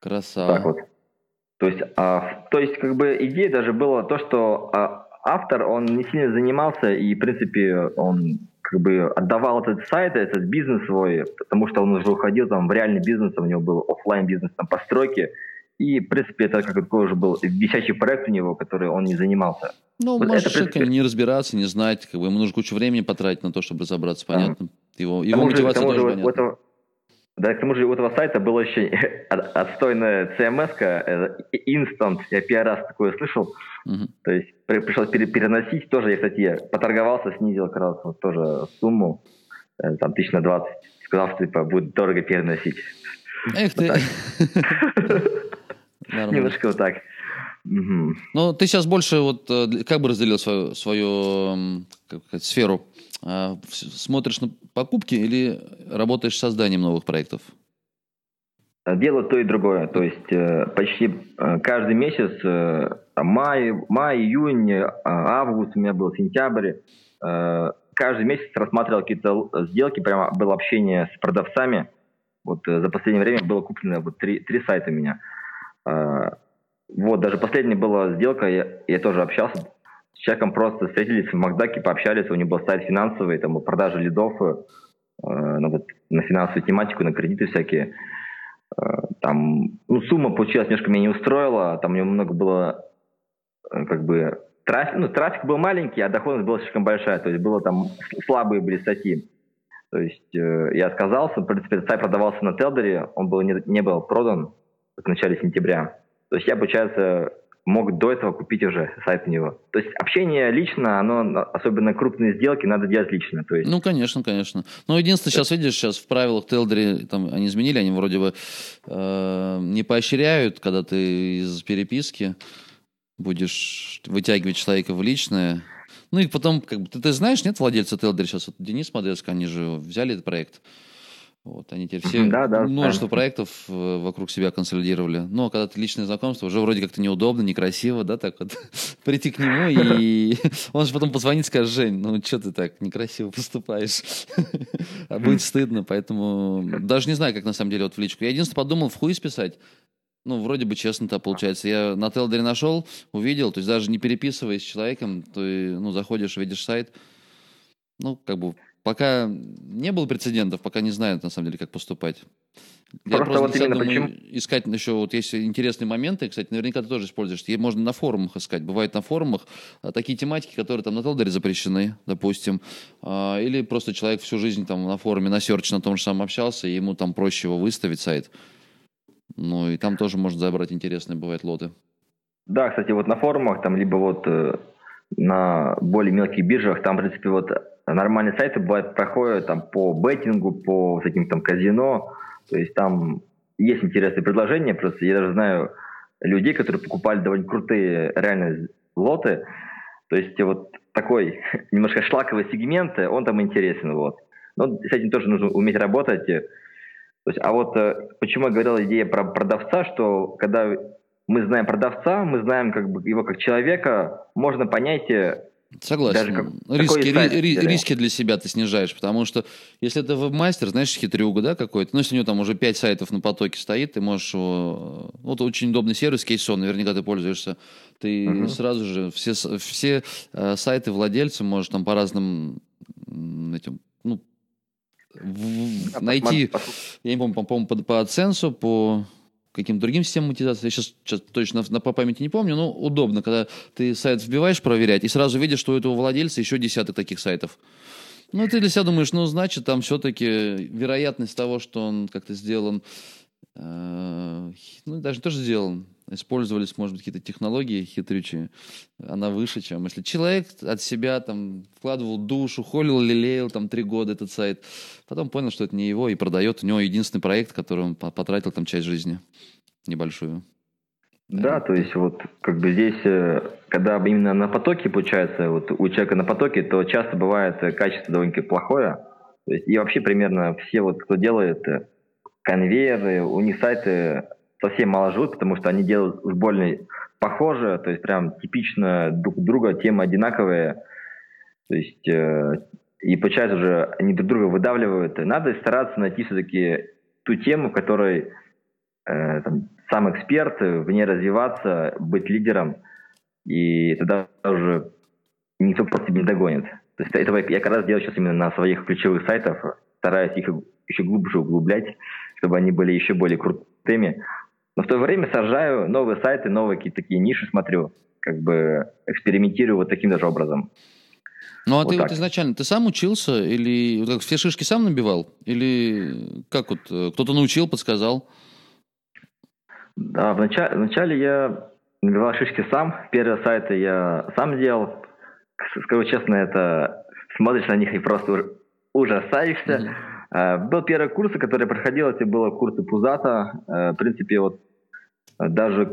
S1: Красава.
S4: Так вот. То есть, а, то есть как бы идея даже была то, что а, автор, он не сильно занимался, и, в принципе, он как бы отдавал этот сайт, этот бизнес свой, потому что он уже уходил там в реальный бизнес, у него был офлайн бизнес там постройки, и, в принципе, это как такой уже был висячий проект у него, который он не занимался.
S1: Ну, вот может, это, принципе... не разбираться, не знать, как бы ему нужно кучу времени потратить на то, чтобы разобраться, понятно. А. Его, его мотивация тоже же, понятна. Этого,
S4: да, к тому же у этого сайта было очень отстойная CMS, э, Instant, я первый раз такое слышал. Угу. То есть при, пришлось переносить, тоже я, кстати, поторговался, снизил как раз вот тоже сумму, э, там, тысяч на 20. Сказал, что типа будет дорого переносить.
S1: Эх ты.
S4: Немножко вот так.
S1: Ну, ты сейчас больше вот э, как бы разделил свою, свою сферу? А, смотришь на покупки или работаешь с созданием новых проектов?
S4: Делаю то и другое. То есть э, почти э, каждый месяц, май, май, июнь, август у меня был, сентябрь, каждый месяц рассматривал какие-то сделки, прямо было общение с продавцами. Вот за последнее время было куплено вот три, три сайта у меня. вот, даже последняя была сделка, я, я тоже общался с человеком, просто встретились в Макдаке, пообщались, у него был сайт финансовый, там, продажа лидов, э, ну, вот, на финансовую тематику, на кредиты всякие. Э, там, ну, сумма получилась немножко меня не устроила, там у него много было, э, как бы, трафик, ну, трафик был маленький, а доходность была слишком большая, то есть было там слабые были статьи. То есть э, я отказался, в принципе, сайт продавался на Телдере, он был, не, не был продан в начале сентября. То есть я, получается, мог до этого купить уже сайт у него. То есть общение лично, оно, особенно крупные сделки, надо делать лично. То есть...
S1: Ну, конечно, конечно. Но единственное, сейчас видишь, сейчас в правилах Телдере, там, они изменили, они вроде бы э, не поощряют, когда ты из переписки будешь вытягивать человека в личное. Ну и потом, как бы, ты, ты знаешь, нет владельца Телдера сейчас, вот Денис Модеско, они же взяли этот проект. Вот, они теперь все
S4: да, да,
S1: множество да. проектов э, вокруг себя консолидировали. Но когда ты личное знакомство, уже вроде как-то неудобно, некрасиво, да, так вот прийти к нему, и он же потом позвонит и скажет, Жень, ну что ты так некрасиво поступаешь? а будет стыдно, поэтому даже не знаю, как на самом деле вот в личку. Я единственное подумал, в хуй списать. Ну, вроде бы честно-то получается. Я на Телдере нашел, увидел, то есть даже не переписываясь с человеком, ты, ну, заходишь, видишь сайт, ну, как бы Пока не было прецедентов, пока не знаю, на самом деле, как поступать. Я просто, вот именно думаю, почему... искать еще, вот есть интересные моменты, кстати, наверняка ты тоже используешь. И можно на форумах искать. Бывает на форумах а, такие тематики, которые там на Телдере запрещены, допустим. А, или просто человек всю жизнь там на форуме на серч на том же самом общался, и ему там проще его выставить сайт. Ну и там тоже можно забрать интересные, бывают, лоты.
S4: Да, кстати, вот на форумах, там либо вот э, на более мелких биржах, там, в принципе, вот нормальные сайты бывают проходят там по беттингу, по всяким там казино, то есть там есть интересные предложения, просто я даже знаю людей, которые покупали довольно крутые реально лоты, то есть вот такой немножко шлаковый сегмент, он там интересен, вот. Но с этим тоже нужно уметь работать. То есть, а вот э, почему я говорил идея про продавца, что когда мы знаем продавца, мы знаем как бы его как человека, можно понять, э,
S1: Согласен. Даже как, риски, ри, риски для себя ты снижаешь, потому что если это веб-мастер, знаешь, хитрюга, да, какой-то, ну, если у него там уже 5 сайтов на потоке стоит, ты можешь его... Вот очень удобный сервис, Кейсон, наверняка ты пользуешься. Ты угу. сразу же все, все э, сайты владельца можешь там по разным этим, ну, в, найти, я не помню, по-моему, по, по AdSense, по каким-то другим системам монетизации. Я сейчас, сейчас точно на, по памяти не помню, но удобно, когда ты сайт вбиваешь проверять, и сразу видишь, что у этого владельца еще десяток таких сайтов. Ну, ты для себя думаешь, ну, значит, там все-таки вероятность того, что он как-то сделан, ну, даже тоже сделан, использовались, может быть, какие-то технологии хитрючие, она выше, чем если человек от себя там вкладывал душу, холил, лелеял там три года этот сайт, потом понял, что это не его, и продает. У него единственный проект, который он потратил там часть жизни небольшую.
S4: Да, то есть вот как бы здесь, э, когда именно на потоке получается, вот у человека на потоке, то часто бывает э, качество довольно-таки плохое. То есть и вообще примерно все вот, кто делает э, конвейеры, у них сайты совсем мало живут, потому что они делают уж больно похоже, то есть прям типично друг друга, темы одинаковые. То есть э, и получается уже они друг друга выдавливают. Надо стараться найти все-таки ту тему, в которой э, там, сам эксперт, в ней развиваться, быть лидером, и тогда уже никто просто не догонит. То есть этого я как раз делаю сейчас именно на своих ключевых сайтах, стараюсь их еще глубже углублять, чтобы они были еще более крутыми. Но в то время сажаю новые сайты, новые какие-то такие ниши смотрю, как бы экспериментирую вот таким даже образом.
S1: Ну а вот ты так. вот изначально, ты сам учился или как, все шишки сам набивал? Или как вот, э, кто-то научил, подсказал?
S4: Да, вначале, вначале я набивал шишки сам. Первые сайты я сам делал. Скажу честно, это смотришь на них и просто ужасаешься. Mm-hmm. Был первый курс, который проходил, это было курсы Пузата. Э, в принципе, вот даже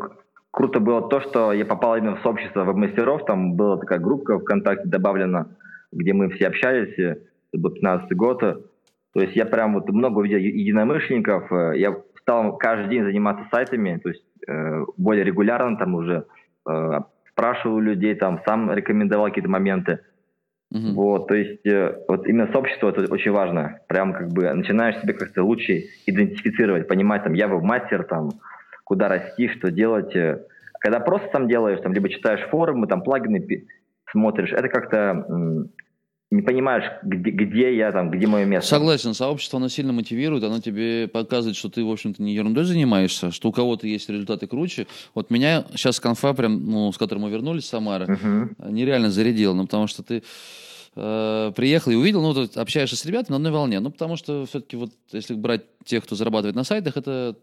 S4: круто было то, что я попал именно в сообщество веб-мастеров, там была такая группа ВКонтакте добавлена, где мы все общались, это был 15 год. То есть я прям вот много увидел единомышленников, я стал каждый день заниматься сайтами, то есть э, более регулярно там уже э, спрашивал людей, там сам рекомендовал какие-то моменты. Mm-hmm. Вот, то есть э, вот именно сообщество это очень важно. Прям как бы начинаешь себе как-то лучше идентифицировать, понимать, там, я веб-мастер, там, куда расти, что делать. Э, Когда просто там делаешь, там, либо читаешь форумы, там, плагины смотришь, это как-то не понимаешь, где, где я там, где мое место.
S1: Согласен, сообщество, оно сильно мотивирует, оно тебе показывает, что ты, в общем-то, не ерундой занимаешься, что у кого-то есть результаты круче. Вот меня сейчас конфа, прям, ну, с которой мы вернулись, Самара, uh-huh. нереально зарядила, ну, потому что ты э, приехал и увидел, ну, ты общаешься с ребятами на одной волне, ну, потому что все-таки вот, если брать тех, кто зарабатывает на сайтах, это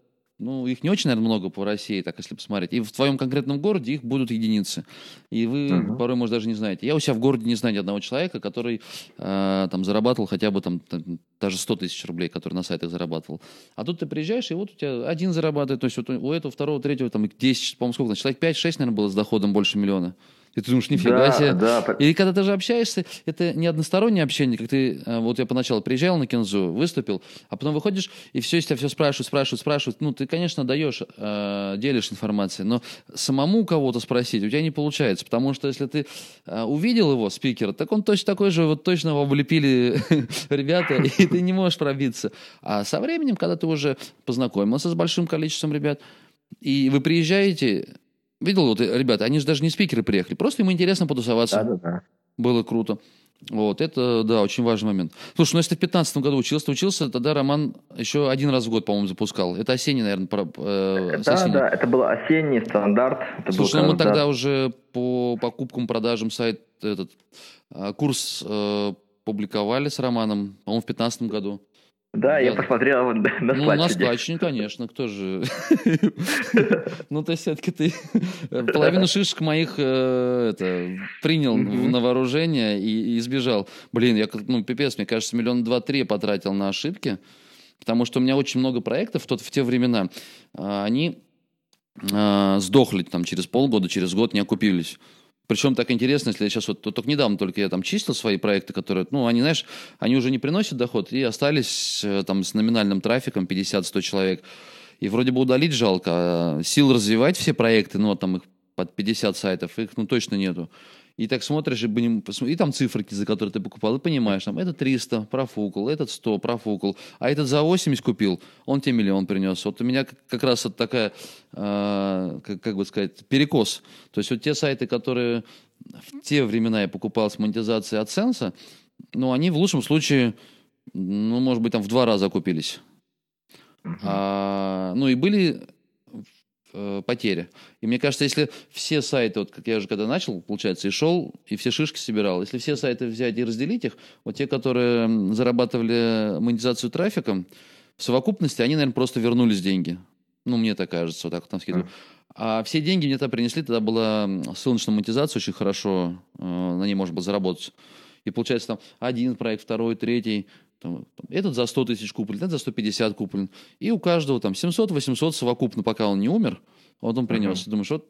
S1: ну, их не очень, наверное, много по России, так если посмотреть. И в твоем конкретном городе их будут единицы. И вы uh-huh. порой, может, даже не знаете. Я у себя в городе не знаю ни одного человека, который э, там зарабатывал хотя бы там, там даже 100 тысяч рублей, который на сайтах зарабатывал. А тут ты приезжаешь, и вот у тебя один зарабатывает, то есть вот у этого, второго, третьего, там 10, по-моему, сколько, человек 5-6, наверное, было с доходом больше миллиона. И ты думаешь, нифига да, себе. Да. И когда ты же общаешься, это не одностороннее общение, как ты, э, вот я поначалу приезжал на Кинзу, выступил, а потом выходишь, и все из тебя все спрашивают, спрашивают, спрашивают. Ну, ты, конечно, даешь, э, делишь информацией, но самому кого-то спросить у тебя не получается, потому что если ты э, увидел его, спикера, так он точно такой же, вот точно его облепили ребята, и ты не можешь пробиться. А со временем, когда ты уже познакомился с большим количеством ребят, и вы приезжаете, Видел, вот, ребята, они же даже не спикеры приехали, просто им интересно потусоваться. Да, да, да. Было круто. Вот, это, да, очень важный момент. Слушай, ну если ты в 15 году учился, учился, тогда Роман еще один раз в год, по-моему, запускал. Это осенний, наверное, про,
S4: э, Да, осенний. да, это был осенний стандарт. Это
S1: Слушай, был, ну мы да. тогда уже по покупкам, продажам сайт, этот, э, курс э, публиковали с Романом, по-моему, в 15 году.
S4: Да, да, я посмотрел на
S1: складчике. Ну, на складчике, конечно, кто же... Ну, то есть, все-таки ты половину шишек моих э, принял на вооружение и избежал. Блин, я, ну, пипец, мне кажется, миллион два-три потратил на ошибки, потому что у меня очень много проектов в те времена, а, они а, сдохли там через полгода, через год, не окупились. Причем так интересно, если я сейчас вот только недавно только я там чистил свои проекты, которые, ну, они, знаешь, они уже не приносят доход и остались э, там с номинальным трафиком 50-100 человек. И вроде бы удалить жалко, а сил развивать все проекты, ну, там их под 50 сайтов, их, ну, точно нету. И так смотришь, и, и там циферки, за которые ты покупал, и понимаешь, там, этот 300 профукал, этот 100 профукал, а этот за 80 купил, он тебе миллион принес. Вот у меня как раз вот такая, э, как, как бы сказать, перекос. То есть вот те сайты, которые в те времена я покупал с монетизацией от ну, они в лучшем случае, ну, может быть, там в два раза окупились. Uh-huh. А, ну, и были э, потери. И мне кажется, если все сайты, вот как я уже когда начал, получается, и шел, и все шишки собирал, если все сайты взять и разделить их, вот те, которые зарабатывали монетизацию трафиком, в совокупности они, наверное, просто вернулись деньги. Ну, мне так кажется, вот так вот там скидываю. А все деньги мне тогда принесли, тогда была ссылочная монетизация очень хорошо, э, на ней можно было заработать. И получается там один проект, второй, третий, там, этот за 100 тысяч куплен, этот за 150 куплен. И у каждого там 700-800 совокупно, пока он не умер. Вот он принес. Uh-huh. Думаешь, вот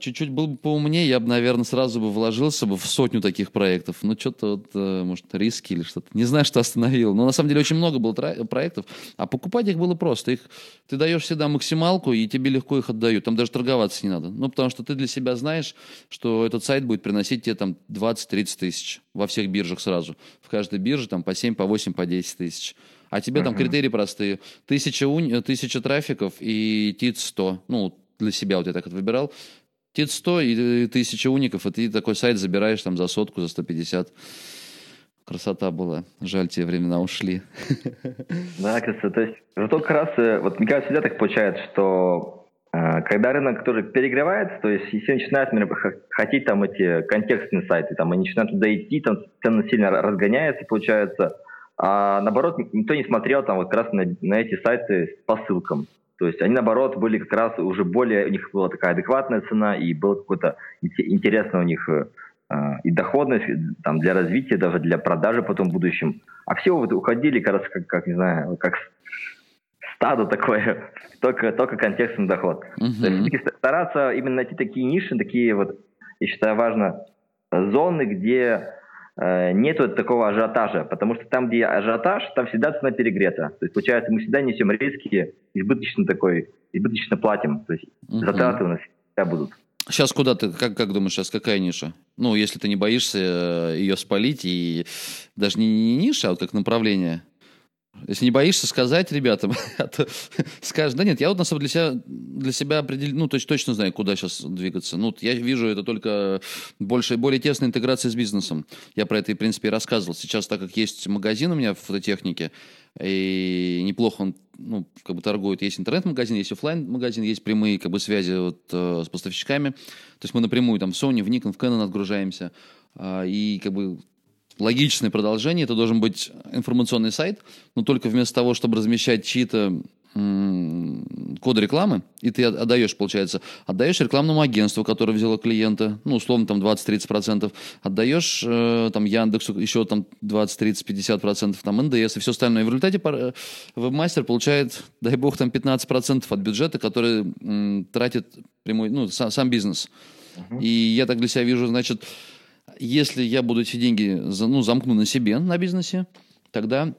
S1: чуть-чуть был бы поумнее, я бы, наверное, сразу бы вложился бы в сотню таких проектов. Ну, что-то вот, э, может, риски или что-то. Не знаю, что остановил. Но на самом деле очень много было проектов, а покупать их было просто. Их, ты даешь всегда максималку, и тебе легко их отдают. Там даже торговаться не надо. Ну, потому что ты для себя знаешь, что этот сайт будет приносить тебе там 20-30 тысяч во всех биржах сразу. В каждой бирже там по 7, по 8, по 10 тысяч. А тебе uh-huh. там критерии простые. Тысяча, уни... тысяча трафиков и ТИЦ 100. Ну, для себя вот я так вот выбирал. ТИТ 100 и тысяча уников, и ты такой сайт забираешь там за сотку, за 150. Красота была. Жаль, те времена ушли.
S4: Да, красота. То есть, зато как раз, э, вот мне кажется, всегда так получается, что э, когда рынок тоже перегревается, то есть если начинают хотеть там эти контекстные сайты, там они начинают туда идти, там цены сильно разгоняются, получается, а наоборот, никто не смотрел там вот как раз на, на эти сайты по ссылкам. То есть они, наоборот, были как раз уже более, у них была такая адекватная цена, и было какое-то интересное у них э, и доходность там, для развития, даже для продажи потом в будущем. А все вот уходили как раз, как, как не знаю, как стадо такое, только, только контекстный доход. Uh-huh. То есть стараться именно найти такие ниши, такие вот, я считаю, важно, зоны, где Э, нет вот такого ажиотажа, потому что там, где ажиотаж, там всегда цена перегрета. То есть, получается, мы всегда несем риски, избыточно такой, избыточно платим. То есть, угу. затраты у нас всегда будут.
S1: Сейчас куда ты, как, как думаешь, сейчас какая ниша? Ну, если ты не боишься э, ее спалить, и даже не, не ниша, а вот как направление. Если не боишься сказать ребятам, а то скажешь, да нет, я вот на самом деле для себя, для себя определил, ну, то есть точно знаю, куда сейчас двигаться. Ну, я вижу это только больше, более тесная интеграция с бизнесом. Я про это, в принципе, и рассказывал. Сейчас, так как есть магазин у меня в фототехнике, и неплохо он ну, как бы торгует. Есть интернет-магазин, есть офлайн магазин есть прямые как бы связи вот, э, с поставщиками. То есть мы напрямую там в Sony, в Nikon, в Canon отгружаемся. Э, и как бы логичное продолжение, это должен быть информационный сайт, но только вместо того, чтобы размещать чьи-то коды рекламы, и ты отдаешь, получается, отдаешь рекламному агентству, которое взяло клиента, ну, условно, там 20-30%, отдаешь э, там Яндексу еще там 20-30-50%, там НДС и все остальное. И в результате э, вебмастер получает, дай бог, там 15% от бюджета, который м, тратит прямой, ну, сам, сам бизнес. Uh-huh. И я так для себя вижу, значит, если я буду эти деньги ну, замкну на себе, на бизнесе, тогда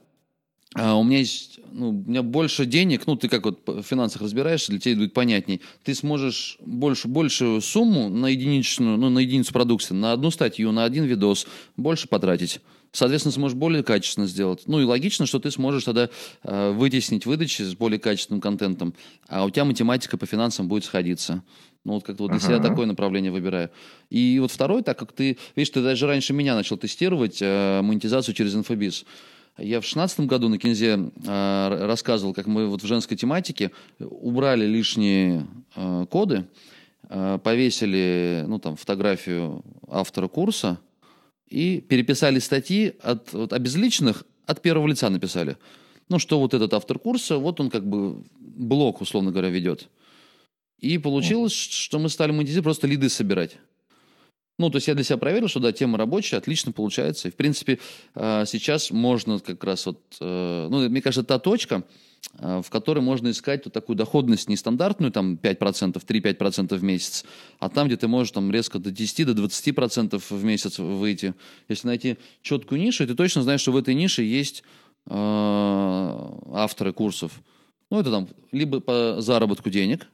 S1: а у меня есть, ну, у меня больше денег, ну, ты как вот в финансах разбираешься, для тебя будет понятней. Ты сможешь больше, большую сумму на единичную, ну, на единицу продукции, на одну статью, на один видос больше потратить. Соответственно, сможешь более качественно сделать. Ну и логично, что ты сможешь тогда э, вытеснить выдачи с более качественным контентом, а у тебя математика по финансам будет сходиться. Ну, вот как-то вот для uh-huh. себя такое направление выбираю. И вот второй, так как ты, видишь, ты даже раньше меня начал тестировать э, монетизацию через инфобиз. Я в шестнадцатом году на Кинзе э, рассказывал, как мы вот в женской тематике убрали лишние э, коды, э, повесили, ну, там, фотографию автора курса и переписали статьи от, от обезличенных от первого лица написали. Ну, что вот этот автор курса, вот он как бы блок, условно говоря, ведет. И получилось, что мы стали монетизировать, просто лиды собирать. Ну, то есть я для себя проверил, что да, тема рабочая, отлично получается. И, в принципе, э, сейчас можно как раз вот, э, ну, мне кажется, та точка, э, в которой можно искать вот такую доходность нестандартную, там 5%, 3-5% в месяц, а там, где ты можешь там резко до 10, до 20% в месяц выйти. Если найти четкую нишу, ты точно знаешь, что в этой нише есть авторы курсов. Ну, это там либо по заработку денег,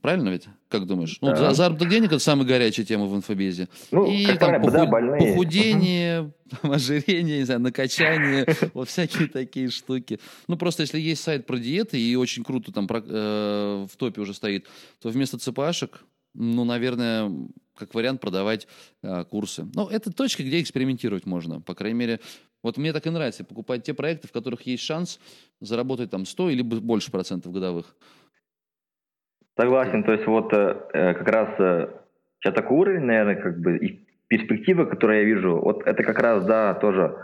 S1: Правильно ведь? Как думаешь? Ну, да. Ну, заработок денег – это самая горячая тема в инфобизе. Ну, и там похуд... да, похудение, там, ожирение, не знаю, накачание, вот всякие такие штуки. Ну, просто если есть сайт про диеты и очень круто там э, в топе уже стоит, то вместо ЦПАшек, ну, наверное, как вариант продавать э, курсы. Ну, это точка, где экспериментировать можно. По крайней мере, вот мне так и нравится покупать те проекты, в которых есть шанс заработать там 100 или больше процентов годовых.
S4: Согласен, то есть вот э, э, как раз э, уровень, наверное, как бы и перспективы, которые я вижу, вот это как раз, да, тоже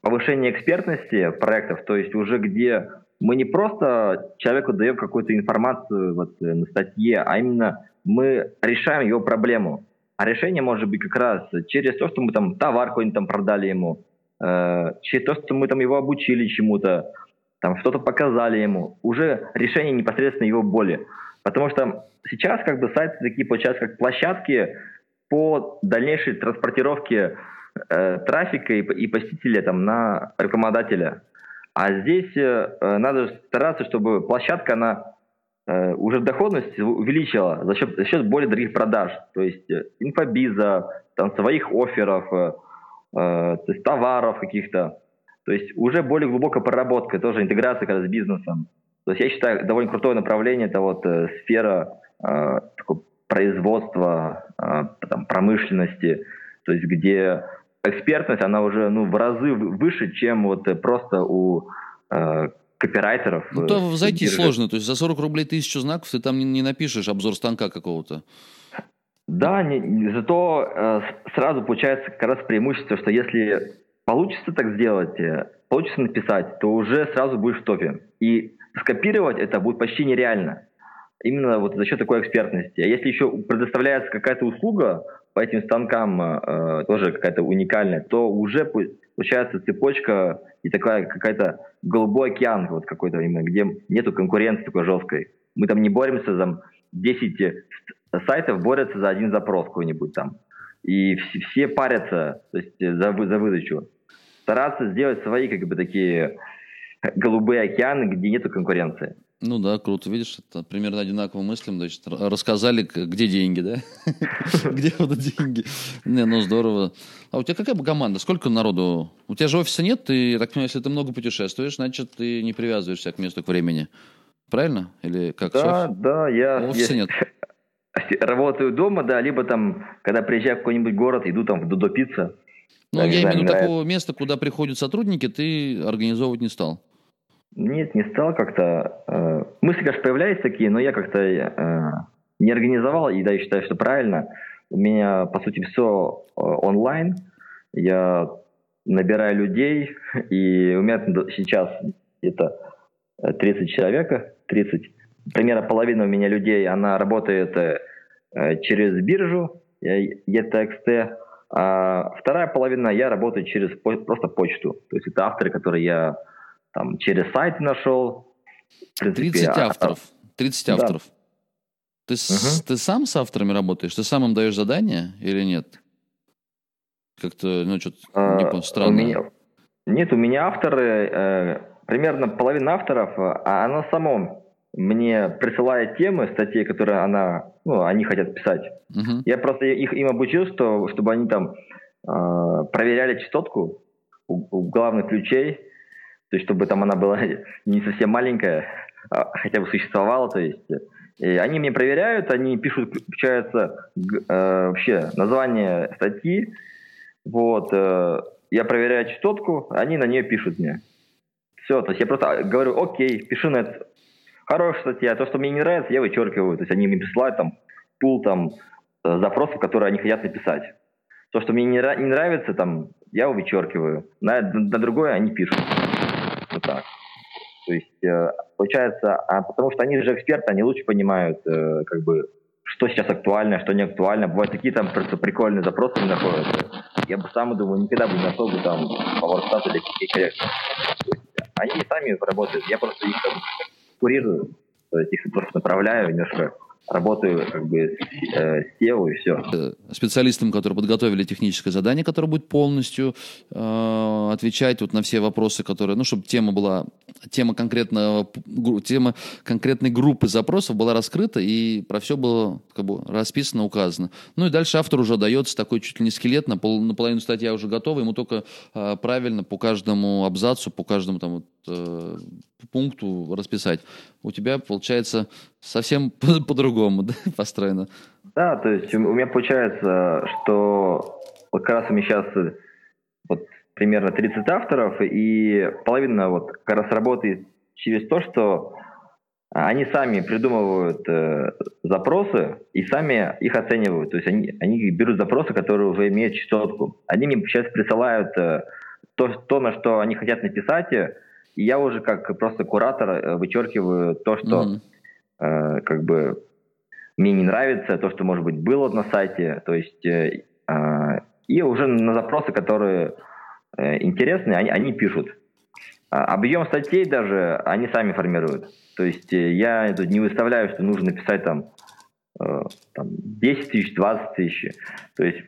S4: повышение экспертности проектов, то есть уже где мы не просто человеку даем какую-то информацию вот, на статье, а именно мы решаем его проблему. А решение может быть как раз через то, что мы там товар какой-нибудь там продали ему, э, через то, что мы там его обучили чему-то, там что-то показали ему. Уже решение непосредственно его боли. Потому что сейчас как бы сайты такие получаются как площадки по дальнейшей транспортировке э, трафика и, и посетителя там, на рекламодателя. А здесь э, надо стараться, чтобы площадка она э, уже доходность увеличила за счет, за счет более дорогих продаж. То есть э, инфобиза, там, своих офферов, э, э, то есть товаров каких-то. То есть уже более глубокая проработка, тоже интеграция когда, с бизнесом. То есть я считаю, довольно крутое направление это вот э, сфера э, производства, э, там, промышленности, то есть где экспертность, она уже ну, в разы выше, чем вот просто у э, копирайтеров.
S1: Ну, то зайти держит. сложно, то есть за 40 рублей тысячу знаков ты там не, не напишешь обзор станка какого-то.
S4: Да, не, зато э, сразу получается как раз преимущество, что если получится так сделать, э, получится написать, то уже сразу будешь в топе. И скопировать это будет почти нереально. Именно вот за счет такой экспертности. А если еще предоставляется какая-то услуга по этим станкам, э, тоже какая-то уникальная, то уже получается цепочка и такая какая-то голубой океан вот какой-то именно, где нету конкуренции такой жесткой. Мы там не боремся за 10 сайтов борются за один запрос какой-нибудь там. И все, все парятся то есть, за, за выдачу. Стараться сделать свои как бы такие голубые океаны, где нет конкуренции.
S1: Ну да, круто. Видишь, это примерно одинаково мыслим. Значит, рассказали, где деньги, да? Где вот деньги? Не, ну здорово. А у тебя какая команда? Сколько народу? У тебя же офиса нет, ты, так понимаю, если ты много путешествуешь, значит, ты не привязываешься к месту, к времени. Правильно? Или как?
S4: Да, да, я...
S1: Офиса нет.
S4: Работаю дома, да, либо там, когда приезжаю в какой-нибудь город, иду там в Дудо Пицца.
S1: Ну, я имею в виду такого места, куда приходят сотрудники, ты организовывать не стал.
S4: Нет, не стал как-то. Э, мысли, конечно, появлялись такие, но я как-то э, не организовал, и да, я считаю, что правильно. У меня, по сути, все э, онлайн. Я набираю людей, и у меня сейчас где-то 30 человек, 30. Примерно половина у меня людей, она работает через биржу, ETXT, а вторая половина я работаю через просто почту. То есть это авторы, которые я там через сайт нашел.
S1: Принципе, 30 а, авторов. 30 авторов. Да. Ты, угу. ты сам с авторами работаешь? Ты сам им даешь задания или нет? Как-то, ну, что-то а, странно.
S4: У меня, нет, у меня авторы, э, примерно половина авторов, а она сама мне присылает темы, статей, которые она, ну, они хотят писать. Угу. Я просто их им обучил, что, чтобы они там э, проверяли частотку у, у главных ключей, то есть чтобы там она была не совсем маленькая, а хотя бы существовала, то есть и они мне проверяют, они пишут, включается э, вообще название статьи, вот, э, я проверяю частотку, они на нее пишут мне. Все, то есть я просто говорю, окей, пиши на это. Хорошая статья, то, что мне не нравится, я вычеркиваю. То есть они мне присылают там пул там э, запросов, которые они хотят написать. То, что мне не, не нравится, там, я вычеркиваю. На, на другое они пишут. Вот так. То есть, э, получается, а потому что они же эксперты, они лучше понимают, э, как бы, что сейчас актуально, что не актуально. Бывают такие там просто прикольные запросы находятся. Я бы сам думаю, никогда бы не нашел бы там PowerStat или какие коррекции. Они сами работают, я просто их там курирую, то есть их просто направляю немножко работаю как бы э, SEO и все.
S1: Э, специалистам, которые подготовили техническое задание, которое будет полностью э, отвечать вот на все вопросы, которые, ну, чтобы тема была, тема конкретного, тема конкретной группы запросов была раскрыта и про все было как бы расписано, указано. Ну и дальше автору уже дается такой чуть ли не скелет, на, пол, на половину статья уже готова, ему только э, правильно по каждому абзацу, по каждому там э, пункту расписать. У тебя получается совсем по-другому да, построено.
S4: Да, то есть у меня получается, что вот как раз у меня сейчас вот примерно 30 авторов, и половина вот как раз работает через то, что они сами придумывают э, запросы и сами их оценивают. То есть они, они берут запросы, которые уже имеют частотку. Они мне сейчас присылают э, то, то, на что они хотят написать, и я уже как просто куратор э, вычеркиваю то, что mm-hmm. э, как бы мне не нравится, то, что, может быть, было на сайте. То есть э, э, и уже на запросы, которые э, интересны, они, они пишут. А, объем статей даже они сами формируют. То есть э, я тут не выставляю, что нужно писать там, э, там 10 тысяч, 20 тысяч. То есть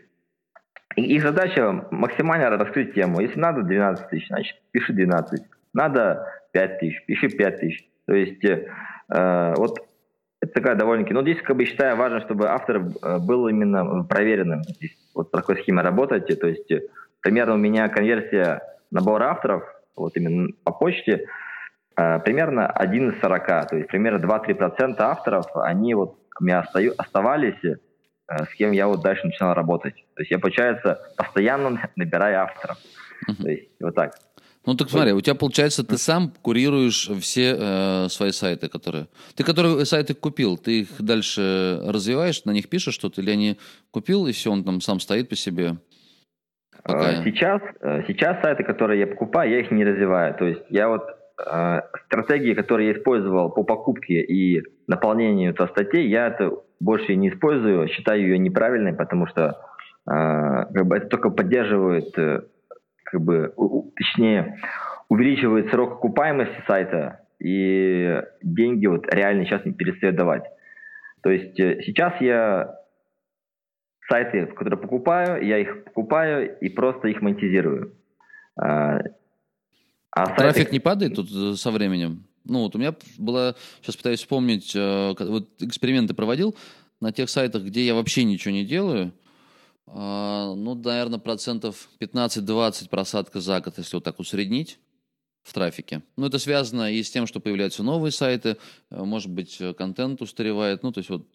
S4: их задача максимально раскрыть тему. Если надо 12 тысяч, значит пиши 12. Надо 5 тысяч, пиши 5 тысяч. То есть э, вот это такая довольно-таки... Но здесь, как бы, считаю, важно, чтобы автор э, был именно проверенным. Здесь вот по такой схеме работать. То есть, примерно у меня конверсия набора авторов, вот именно по почте, э, примерно 1 из 40. То есть, примерно 2-3% авторов, они вот у меня остаю, оставались, э, с кем я вот дальше начинал работать. То есть, я, получается, постоянно набираю авторов. То есть, вот так.
S1: Ну так смотри, у тебя получается, ты сам курируешь все э, свои сайты, которые... Ты которые сайты купил, ты их дальше развиваешь, на них пишешь что-то, или они купил, и все, он там сам стоит по себе?
S4: Пока... Сейчас, э, сейчас сайты, которые я покупаю, я их не развиваю. То есть я вот э, стратегии, которые я использовал по покупке и наполнению то статей, я это больше не использую, считаю ее неправильной, потому что э, как бы это только поддерживает э, как бы, точнее, увеличивает срок окупаемости сайта, и деньги вот реально сейчас не перестают давать. То есть э, сейчас я сайты, которые покупаю, я их покупаю и просто их монетизирую.
S1: А, а Трафик сайты... не падает тут э, со временем? Ну, вот у меня была, сейчас пытаюсь вспомнить, э, вот эксперименты проводил на тех сайтах, где я вообще ничего не делаю, ну, наверное, процентов 15-20 просадка за год, если вот так усреднить в трафике. Ну, это связано и с тем, что появляются новые сайты, э, может быть, э, контент устаревает, ну, то есть вот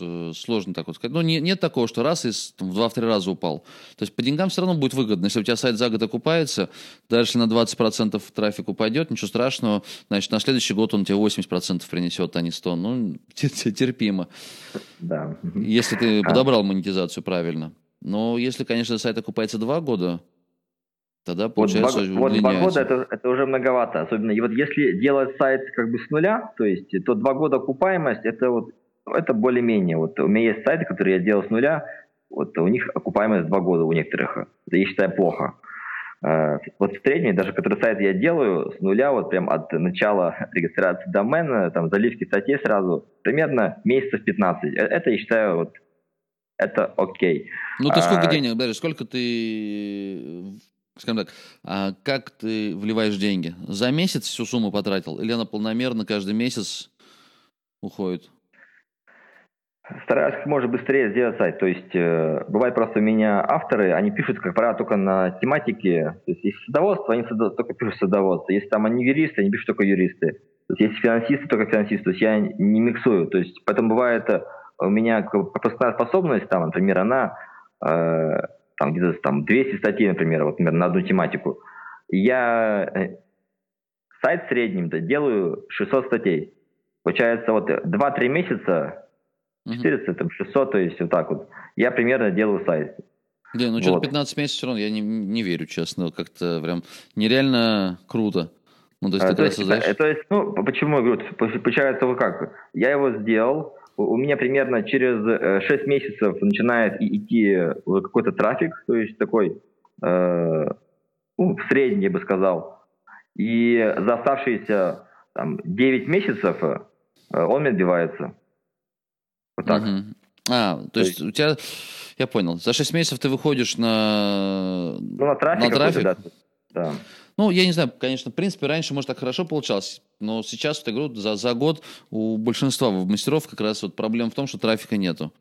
S1: Э, сложно так вот сказать. Ну, не, нет такого, что раз и там, в 2-3 раза упал. То есть по деньгам все равно будет выгодно. Если у тебя сайт за год окупается, дальше на 20% трафик упадет, ничего страшного. Значит, на следующий год он тебе 80% принесет, а не 100. Ну, терпимо.
S4: Да.
S1: Если ты а. подобрал монетизацию правильно. Но если, конечно, сайт окупается 2 года, Тогда получается
S4: вот, вот два года это, это уже многовато, особенно и вот если делать сайт как бы с нуля, то есть то два года окупаемость это вот это более-менее. Вот у меня есть сайты, которые я делал с нуля, вот у них окупаемость два года у некоторых. Это я считаю плохо. Э, вот в среднем, даже который сайт я делаю с нуля, вот прям от начала регистрации домена, там заливки статей сразу, примерно месяцев 15. Э, это я считаю вот это окей.
S1: Ну ты сколько а, денег, даже сколько ты, скажем так, а как ты вливаешь деньги? За месяц всю сумму потратил или она полномерно каждый месяц уходит?
S4: Стараюсь как можно быстрее сделать сайт. То есть э, бывает просто у меня авторы, они пишут, как правило, только на тематике. То есть если садоводство, они садо, только пишут садоводство. Если там они юристы, они пишут только юристы. То есть если финансисты, только финансисты. То есть я не миксую. То есть поэтому бывает э, у меня пропускная способность, там, например, она э, там где-то там 200 статей, например, вот, например, на одну тематику. Я э, сайт в среднем-то делаю 600 статей. Получается, вот 2-3 месяца 400, там 600, то есть вот так вот. Я примерно делаю сайт.
S1: Да, ну что-то 15 месяцев все равно, я не, не верю, честно, как-то прям нереально круто.
S4: Ну, то есть, а, то, есть, создаешь... то есть, ну, почему я говорю, получается вот как, я его сделал, у меня примерно через 6 э, месяцев начинает идти какой-то трафик, то есть такой, э, ну, средний, я бы сказал, и за оставшиеся там, 9 месяцев э, он мне отбивается.
S1: Вот так. Угу. А, то, то есть, есть у тебя, я понял, за 6 месяцев ты выходишь на,
S4: ну, на трафик. На трафик. Да. да.
S1: Ну, я не знаю, конечно, в принципе, раньше, может, так хорошо получалось, но сейчас, вот, я говорю, за, за год у большинства мастеров как раз вот проблема в том, что трафика нету.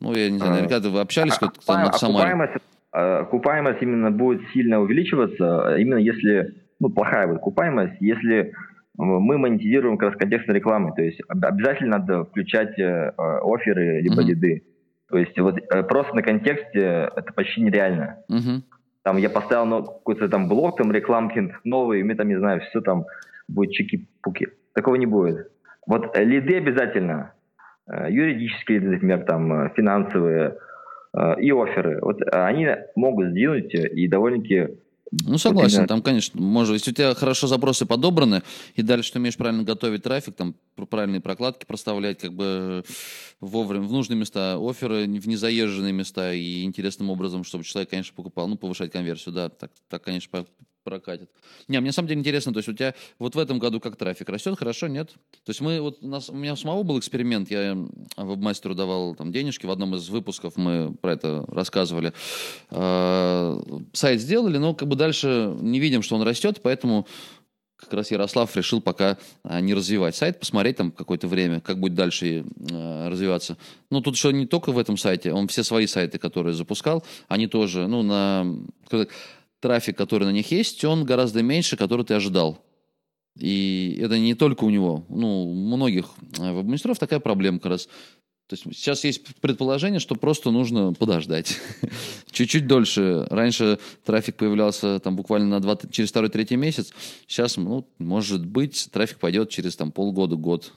S1: Ну, я не знаю, наверняка вы общались а, там на
S4: Окупаемость, а, окупаемость именно будет сильно увеличиваться, именно если, ну, плохая будет окупаемость, если мы монетизируем как раз контекстной рекламой. То есть обязательно надо включать э, оферы либо mm-hmm. лиды. То есть вот э, просто на контексте это почти нереально. Mm-hmm. Там я поставил ну, какой-то там блок, там рекламки новый, и мне там, не знаю, все там будет чики-пуки. Такого не будет. Вот э, лиды обязательно. Э, юридические лиды, например, там финансовые и оферы. Вот они могут сдвинуть и довольно-таки
S1: ну, согласен, там, конечно, может, если у тебя хорошо запросы подобраны, и дальше ты умеешь правильно готовить трафик, там, правильные прокладки проставлять, как бы вовремя, в нужные места, оферы в незаезженные места, и интересным образом, чтобы человек, конечно, покупал, ну, повышать конверсию, да, так, так конечно, прокатит. Не, мне на самом деле интересно, то есть у тебя вот в этом году как трафик растет, хорошо, нет? То есть мы, вот у, нас, у меня самого был эксперимент, я веб-мастеру давал там денежки, в одном из выпусков мы про это рассказывали. Э, сайт сделали, но как бы дальше не видим, что он растет, поэтому как раз Ярослав решил пока а, не развивать сайт, посмотреть там какое-то время, как будет дальше развиваться. Ну, тут еще не только в этом сайте, он все свои сайты, которые запускал, они тоже, ну, на трафик, который на них есть, он гораздо меньше, который ты ожидал. И это не только у него. Ну, у многих э, веб-мастеров такая проблема как раз. То есть сейчас есть предположение, что просто нужно подождать. Чуть-чуть дольше. Раньше трафик появлялся там буквально на 2, через второй-третий месяц. Сейчас, ну, может быть, трафик пойдет через там полгода-год.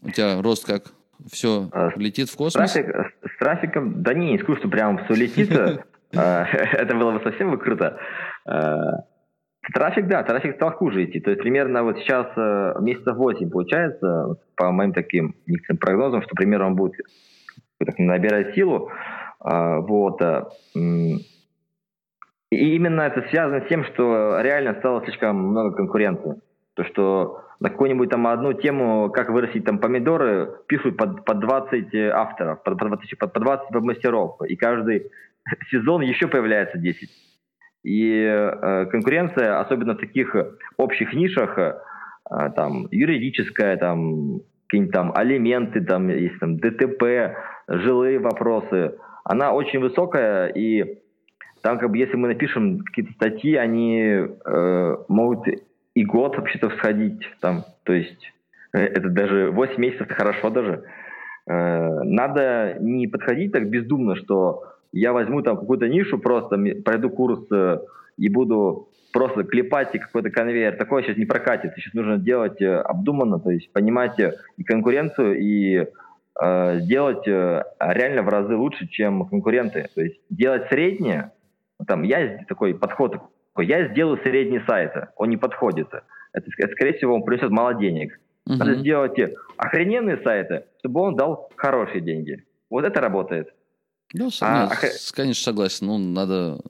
S1: У тебя рост как? Все а, летит в космос?
S4: Трафик, с трафиком, да не, не скажу, что прям все летит. А, это было бы совсем бы круто. А, трафик, да, трафик стал хуже идти. То есть примерно вот сейчас э, месяцев 8 получается, по моим таким некоторым прогнозам, что примерно он будет набирать силу. Вот. Э, и именно это связано с тем, что реально стало слишком много конкуренции. То, что на какую-нибудь там одну тему, как вырастить там помидоры, пишут под, под 20 авторов, под, под, под 20 мастеров. И каждый сезон еще появляется 10. И э, конкуренция, особенно в таких общих нишах, а, там юридическая, там какие-нибудь там алименты, там есть там ДТП, жилые вопросы, она очень высокая, и там как бы если мы напишем какие-то статьи, они э, могут и год вообще-то сходить, там, то есть э, это даже 8 месяцев это хорошо даже. Э, надо не подходить так бездумно, что я возьму там какую-то нишу, просто пройду курс э, и буду просто клепать какой-то конвейер. Такое сейчас не прокатит. Сейчас нужно делать э, обдуманно, то есть понимать э, и конкуренцию, и э, делать э, реально в разы лучше, чем конкуренты. То есть делать среднее, там, я такой подход, такой, я сделаю средний сайт, он не подходит. Это, скорее всего, он принесет мало денег. Угу. Надо сделать охрененные сайты, чтобы он дал хорошие деньги. Вот это работает.
S1: Ну, а, нет, а... конечно, согласен. Ну, надо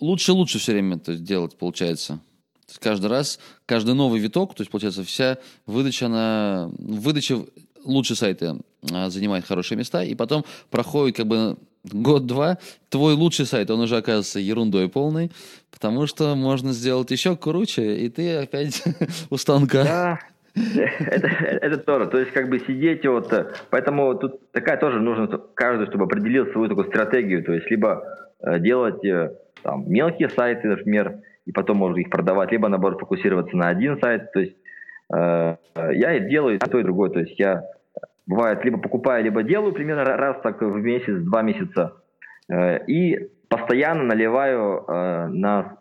S1: лучше лучше все время это делать, получается. То есть каждый раз, каждый новый виток, то есть, получается, вся выдача на... Выдача лучше сайта а, занимает хорошие места, и потом проходит как бы год-два, твой лучший сайт, он уже оказывается ерундой полной, потому что можно сделать еще круче, и ты опять у станка.
S4: Да, это, тоже. То есть, как бы сидеть вот... Поэтому тут такая тоже нужно каждый, чтобы определил свою такую стратегию. То есть, либо э, делать э, там, мелкие сайты, например, и потом можно их продавать, либо, наоборот, фокусироваться на один сайт. То есть, э, я делаю и то, и другое. То есть, я бывает либо покупаю, либо делаю примерно раз так в месяц, два месяца. Э, и постоянно наливаю э, на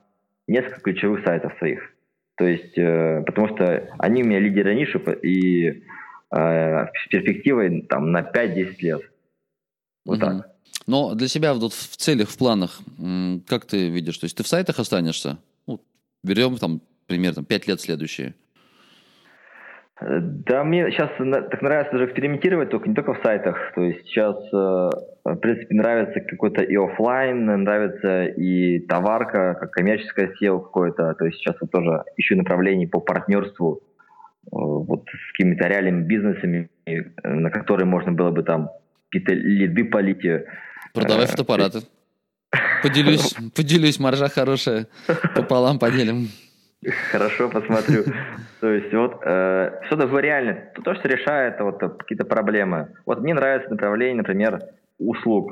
S4: несколько ключевых сайтов своих. То есть, э, потому что они у меня лидеры ниши и с перспективой там, на 5-10 лет. Вот угу. так.
S1: Но для себя вот в целях, в планах, как ты видишь? То есть ты в сайтах останешься? Ну, берем там примерно 5 лет следующие.
S4: Да, мне сейчас так нравится даже экспериментировать, только не только в сайтах. То есть сейчас, э, в принципе, нравится какой-то и офлайн, нравится и товарка, как коммерческое SEO какое-то. То есть сейчас вот тоже ищу направлений по партнерству э, вот с какими-то реальными бизнесами, на которые можно было бы там какие-то лиды полить. Э,
S1: Продавай фотоаппараты. Поделюсь, поделюсь, маржа хорошая. Пополам поделим.
S4: Хорошо, посмотрю. То есть вот э, все такое реально, то, что решает вот какие-то проблемы. Вот мне нравится направление, например, услуг.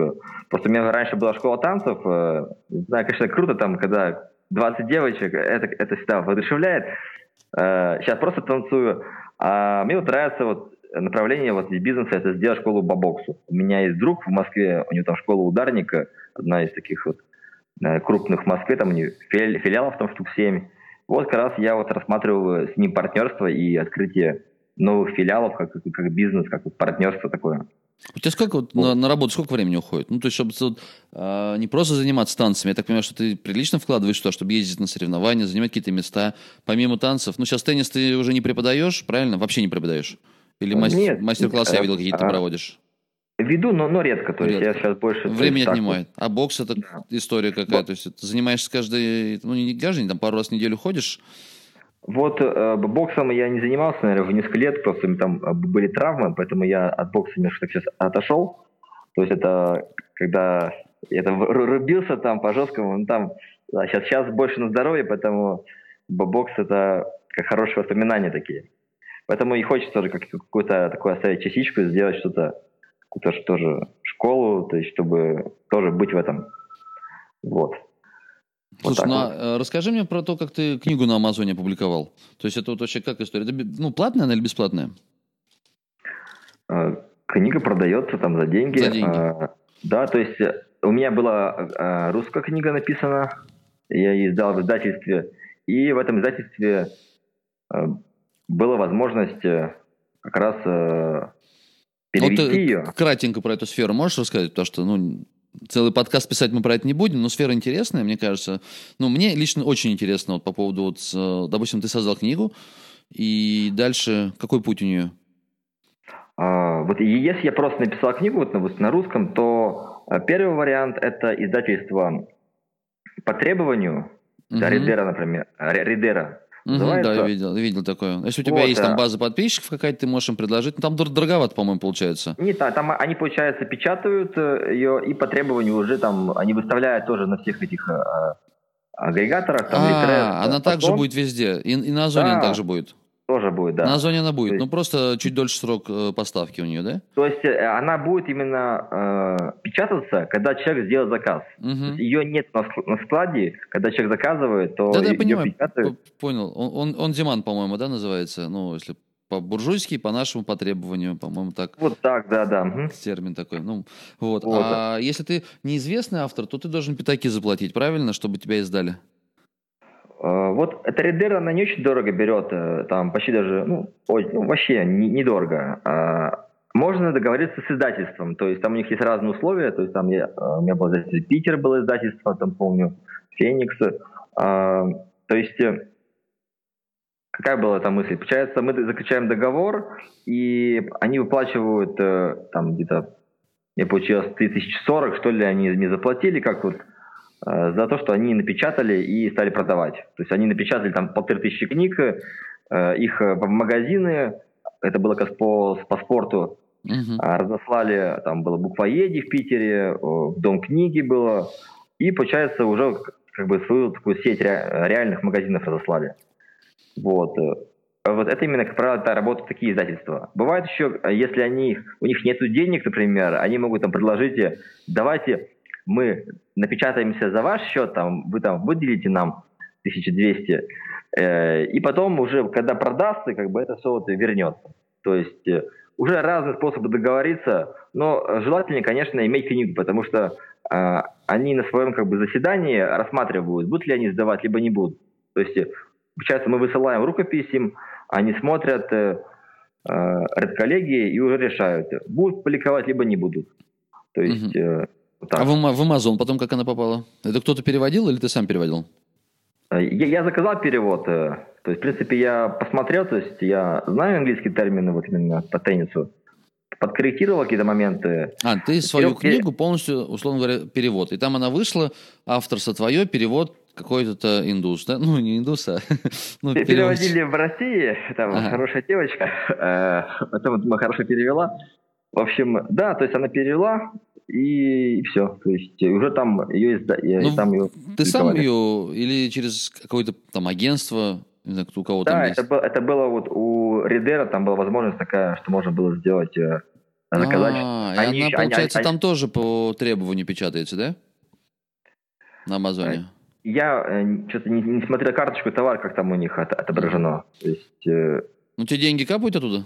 S4: Просто у меня раньше была школа танцев. Э, знаю, конечно, круто там, когда 20 девочек, это, это всегда воодушевляет. Э, сейчас просто танцую. А мне вот нравится вот направление вот из бизнеса, это сделать школу по боксу. У меня есть друг в Москве, у него там школа ударника, одна из таких вот э, крупных в Москве, там у него филиалов там штук 7. Вот как раз я вот рассматривал с ним партнерство и открытие новых филиалов, как, как бизнес, как партнерство такое.
S1: У тебя сколько вот, на, на работу сколько времени уходит? Ну, то есть, чтобы вот, э, не просто заниматься танцами, я так понимаю, что ты прилично вкладываешь туда, чтобы ездить на соревнования, занимать какие-то места, помимо танцев. Ну, сейчас теннис ты уже не преподаешь, правильно? Вообще не преподаешь? Или мастер, мастер-классы, я видел, какие-то а, проводишь?
S4: Веду, но, но редко. То редко. есть я сейчас больше...
S1: Время отнимает. Вот. А бокс это да. история какая? То есть ты занимаешься каждый... Ну, не каждый там пару раз в неделю ходишь?
S4: Вот э, боксом я не занимался, наверное, в несколько лет, просто там э, были травмы, поэтому я от бокса немножко сейчас отошел. То есть это когда я там рубился там по жесткому, ну там да, сейчас, сейчас больше на здоровье, поэтому бокс это как хорошие воспоминания такие. Поэтому и хочется тоже как, какую-то такую оставить частичку, сделать что-то какую-то тоже школу, то есть чтобы тоже быть в этом. Вот.
S1: Слушай, вот ну, вот. А, расскажи мне про то, как ты книгу на Амазоне опубликовал. То есть это вот вообще как история? Это, ну, платная она или бесплатная?
S4: А, книга продается там за деньги.
S1: За деньги. А,
S4: да, то есть э, у меня была а, русская книга написана, я ее издал в издательстве, и в этом издательстве а, была возможность э, как раз а, перевести вот, ее.
S1: Кратенько про эту сферу можешь рассказать? Потому что, ну, целый подкаст писать мы про это не будем, но сфера интересная, мне кажется. Ну, мне лично очень интересно вот по поводу, вот, э, допустим, ты создал книгу, и дальше какой путь у нее?
S4: А, вот если я просто написал книгу вот, вот на русском, то э, первый вариант это издательство по требованию, угу. да, Ридера, например, Ридера.
S1: Угу, да, я видел, видел такое. Если у тебя вот, есть там база подписчиков какая-то, ты можешь им предложить. Ну, там дороговато, по-моему, получается.
S4: Нет, там они, получается, печатают э, ее и по требованию уже там, они выставляют тоже на всех этих а, агрегаторах. Там,
S1: а, Litres, она также будет везде. И, и на Озоне да. она также будет.
S4: Тоже будет, да.
S1: На Озоне она будет,
S4: То есть-
S1: ну просто чуть дольше срок э, поставки у нее, да?
S4: То есть э, она будет именно э, печататься, когда человек сделает заказ.
S1: Мгм.
S4: Ее нет на, ск- на складе, когда человек заказывает, то
S1: Да-да, я
S4: ее
S1: понимаю,
S4: печатают.
S1: понял. Он, он, он demand, по-моему, да, называется? Ну, если по-буржуйски, по нашему по требованию, по-моему, так
S4: Вот так, да, да.
S1: термин такой. Ну, вот.
S4: Вот.
S1: А если ты неизвестный автор, то ты должен пятаки заплатить, правильно, чтобы тебя издали?
S4: Э, Вот эта Редер, она не очень дорого берет, э, там почти даже, ну, ой, ну, вообще не- недорого. А, Можно договориться с издательством, то есть там у них есть разные условия, то есть там я, э, у меня было издательство Питер было издательство, там помню, Феникс. То есть э, какая была там мысль? Получается, мы заключаем договор, и они выплачивают э, там где-то, мне получилось 3040, что ли, они мне заплатили, как вот э, за то, что они напечатали и стали продавать. То есть они напечатали там полторы тысячи книг, э, их э, в магазины, это было как по, по спорту, а, разослали, там было буквоеди в Питере, э, в Дом книги было, и, получается, уже как бы свою такую сеть ре- реальных магазинов разослали. Вот. э. А Вот это именно, как правило, это работают такие издательства. Бывает еще, э, если они, у них нет денег, например, они могут там предложить, э, давайте мы напечатаемся за ваш счет, там, вы там выделите нам 1200, э, и потом уже, когда продастся, как бы это все вот вернется. То есть э, уже разные способы договориться, но желательнее, конечно, иметь книгу, потому что э, они на своем как бы заседании рассматривают, будут ли они сдавать, либо не будут. То есть, э, получается, мы высылаем рукопись им, они смотрят э, э, редколлегии и уже решают, будут публиковать, либо не будут. То есть, вот так.
S1: А в, в Amazon потом как она попала? Это кто-то переводил или ты сам переводил?
S4: Э, Я, я заказал перевод. э, То есть, в принципе, я посмотрел, то есть я знаю английские термины вот именно по теннису. Подкорректировал какие-то моменты.
S1: А, ты свою
S4: Перев- пере-
S1: книгу полностью, условно говоря, перевод. И там она вышла, авторство твое, перевод какой-то индус, да? Ну, не индус, а... ну.
S4: Переводили в России, там
S1: Ага.
S4: хорошая девочка, э, потом мы хорошо перевела. В общем, да, то есть она перевела, и, все. То есть уже там ее, изда... э,
S1: Ну,
S4: там ее
S1: Ты сам ее или через какое-то там агентство, не знаю, кто у кого там
S4: Да,
S1: есть?
S4: это, было, это было вот у Ридера, там была возможность такая, что можно было сделать, э, заказать.
S1: А, и
S4: Они
S1: она,
S4: еще- они-
S1: получается,
S4: они-
S1: там тоже по требованию печатается, да? На Амазоне.
S4: Я что-то не, не смотрел карточку товара, как там у них от- отображено. То есть, э,
S1: Ну, тебе деньги капают оттуда?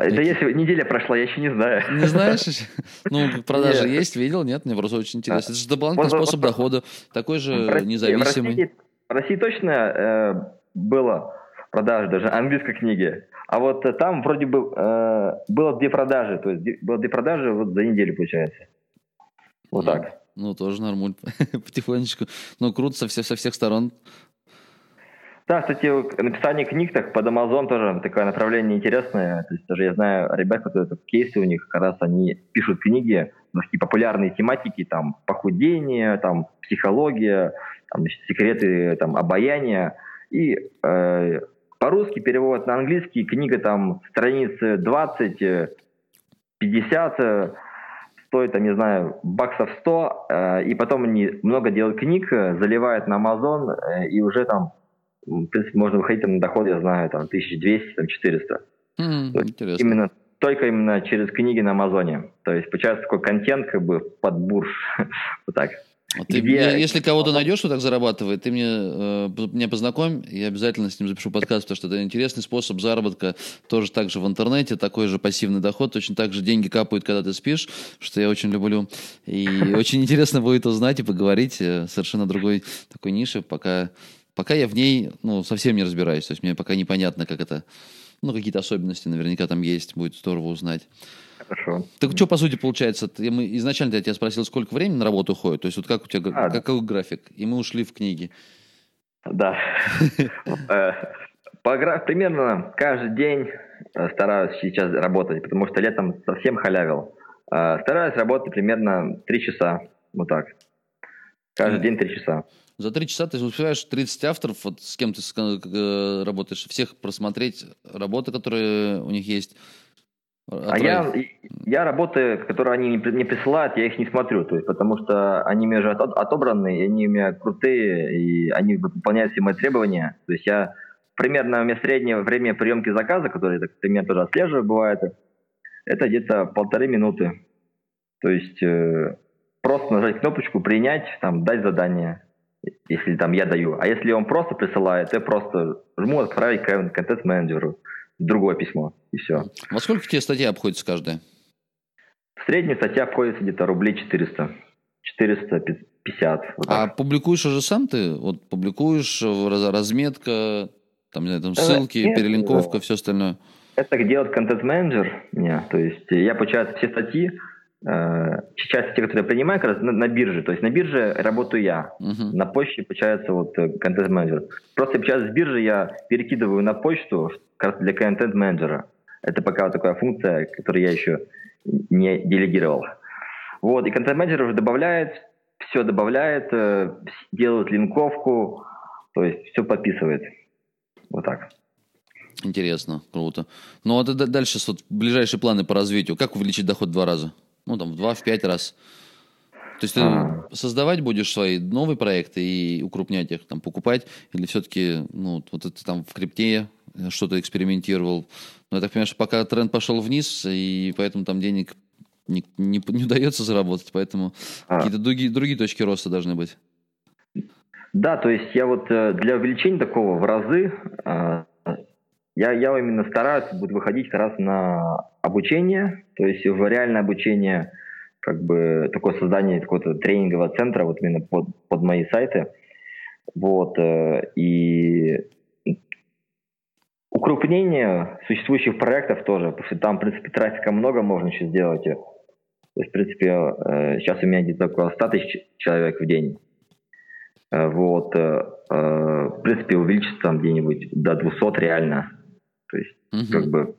S4: Это если неделя прошла, я еще не знаю.
S1: Не знаешь? еще? Ну, продажи
S4: Нет.
S1: есть, видел? Нет? Мне просто очень интересно. Это же дополнительный
S4: Вот-
S1: способ
S4: вот-
S1: дохода. Такой же
S4: В России- В
S1: независимый.
S4: России, в России точно э, было продажи даже английской книги. А вот э, там вроде бы э, было две продажи. То есть было две продажи вот за неделю, получается. Вот
S1: Ну,
S4: так.
S1: Ну, тоже нормуль. Потихонечку. Ну, круто со, всех- со всех сторон.
S4: Да, кстати, написание книг так под Amazon тоже такое направление интересное. То есть даже я знаю ребят, которые это кейсы у них, как раз они пишут книги на такие популярные тематики, там похудение, там психология, там значит, секреты там обаяния. И э, по-русски перевод на английский книга там страницы 20, э, 50, э, стоит, там, не знаю, баксов 100, э, и потом они много делают книг, э, заливают на Amazon, э, и уже там в принципе, можно выходить там, на доход, я знаю, там 1200, там 400.
S1: М,
S4: То есть
S1: Интересно.
S4: Именно только именно через книги на Амазоне. То есть получается такой контент как бы под бурж. вот так.
S1: А ты
S4: где-
S1: мне- если кого-то найдешь, кто так зарабатывает, ты мне, э, меня познакомь, я обязательно с ним запишу подкаст, потому что это интересный способ заработка, тоже так же в интернете, такой же пассивный доход, точно так же деньги капают, когда ты спишь, что я очень люблю. И очень интересно будет узнать и поговорить э, совершенно другой такой нише, пока, пока я в ней ну, совсем не разбираюсь, то есть мне пока непонятно, как это, ну, какие-то особенности наверняка там есть, будет здорово узнать.
S4: Хорошо.
S1: Так что, по сути, получается, ты- мы, изначально я тебя спросил, сколько времени на работу уходит, то есть вот как у тебя,
S4: А,
S1: какой график, и мы ушли в книги.
S4: Да. Э, Примерно каждый день э, стараюсь сейчас работать, потому что летом совсем халявил. Э, Стараюсь работать примерно 3 часа. Вот так. Каждый день 3 часа.
S1: За три часа ты успеваешь 30 авторов, вот с кем ты э, работаешь, всех просмотреть работы, которые у них есть.
S4: А я, я работы, которые они мне при- мне присылают, я их не смотрю, то есть, потому что они мне ото- отобраны, и они у меня крутые, и они выполняют все мои требования. То есть я, примерно у меня среднее время приемки заказа, которое я так примерно тоже отслеживаю, бывает, это где-то полторы минуты. То есть э, просто нажать кнопочку «Принять», там, «Дать задание», если там я даю. А если он просто присылает, я просто жму «Отправить контент-менеджеру» другое письмо, и все.
S1: Во сколько тебе статья обходится каждая?
S4: В среднем статья обходится где-то рублей 400. 450.
S1: Вот а публикуешь уже сам ты? Вот публикуешь разметка, там, не знаю, там э, ссылки, Нет, перелинковка, да. все остальное?
S4: Это делает контент-менеджер меня. То есть я, получается, все статьи, э, часть те, которые я принимаю, как раз на, на бирже. То есть на бирже работаю я. Угу. На почте, получается, вот э, контент-менеджер. Просто, сейчас с биржи я перекидываю на почту как раз для контент-менеджера. Это пока вот такая функция, которую я еще не делегировал. Вот, и контент-менеджер уже добавляет, все добавляет, э, делает линковку, то есть все подписывает. Вот так.
S1: Интересно, круто. Ну, а дальше вот, ближайшие планы по развитию. Как увеличить доход в два раза? Ну, там, в два, в пять раз. То есть ты а. создавать будешь свои новые проекты и укрупнять их, там, покупать, или все-таки, ну, вот это там в крипте что-то экспериментировал. Но я так понимаю, что пока тренд пошел вниз, и поэтому там денег не, не, не удается заработать, поэтому а. какие-то другие, другие точки роста должны быть.
S4: Да, то есть я вот э, для увеличения такого в разы, э, я, я именно стараюсь буду выходить как раз на обучение, то есть в реальное обучение, как бы такое создание какого-то тренингового центра вот именно под, под мои сайты. Вот, э, и укрупнение существующих проектов тоже, потому что там, в принципе, трафика много можно еще сделать. То есть, в принципе, э, сейчас у меня где-то около 100 тысяч человек в день. Э, вот. В принципе, увеличится там где-нибудь до 200 реально. То есть, угу. как бы,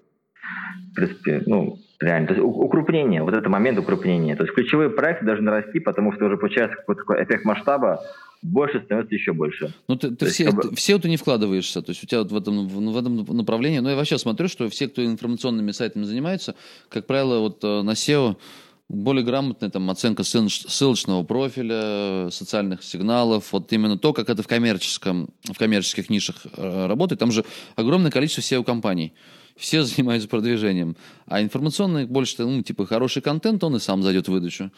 S4: в принципе, ну, реально. То есть, укрупнение, вот это момент укрупнения. То есть, ключевые проекты должны расти, потому что уже получается какой-то такой эффект масштаба, больше становится еще больше.
S1: Ну, ты, ты все, есть, как все ты не вкладываешься, то есть у тебя вот в этом, в этом направлении, ну, я вообще смотрю, что все, кто информационными сайтами занимается, как правило, вот на SEO более грамотная там оценка ссылочного профиля, социальных сигналов, вот именно то, как это в коммерческом, в коммерческих нишах э, работает. Там же огромное количество SEO-компаний. Все занимаются продвижением. А информационный больше, ну, типа, хороший контент, он и сам зайдет в выдачу.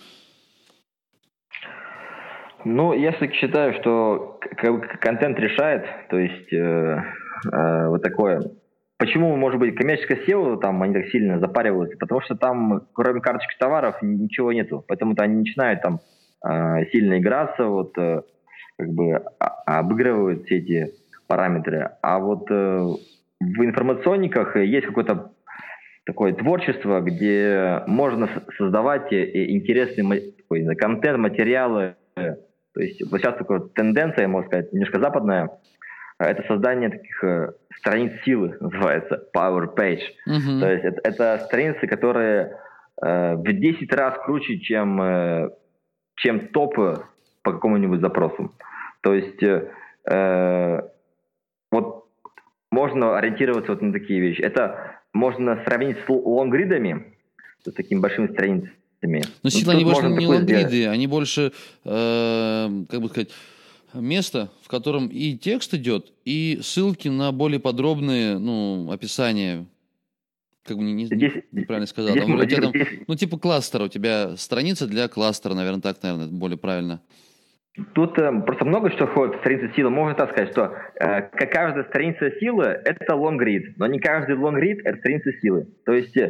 S4: Ну, я все-таки считаю, что контент решает, то есть э, э, вот такое Почему, может быть, коммерческое SEO там они так сильно запариваются? Потому что там, кроме карточки товаров, ничего нету. Поэтому-то они начинают там э, сильно играться, вот э, как бы а, обыгрывают все эти параметры. А вот э, в информационниках есть какое-то такое творчество, где можно создавать интересный такой, контент, материалы. То есть вот сейчас такая тенденция, можно сказать, немножко западная, это создание таких э, страниц силы, называется, Power Page. Mm-hmm. То есть это, это страницы, которые э, в 10 раз круче, чем, э, чем топы по какому-нибудь запросу. То есть э, э, вот можно ориентироваться вот на такие вещи. Это можно сравнить с лонгридами, с такими большими страницами. Но
S1: ну, сила, они больше не лонгриды, они больше, э, как бы сказать, место, в котором и текст идет, и ссылки на более подробные ну, описания. Как бы не, не, здесь, неправильно сказал. Здесь, там, здесь, там, ну, типа кластера. У тебя страница для кластера, наверное, так, наверное, более правильно.
S4: Тут э, просто много что входит в страницу силы. Можно так сказать, что э, каждая страница силы – это read, но не каждый read – это страница силы. То есть э,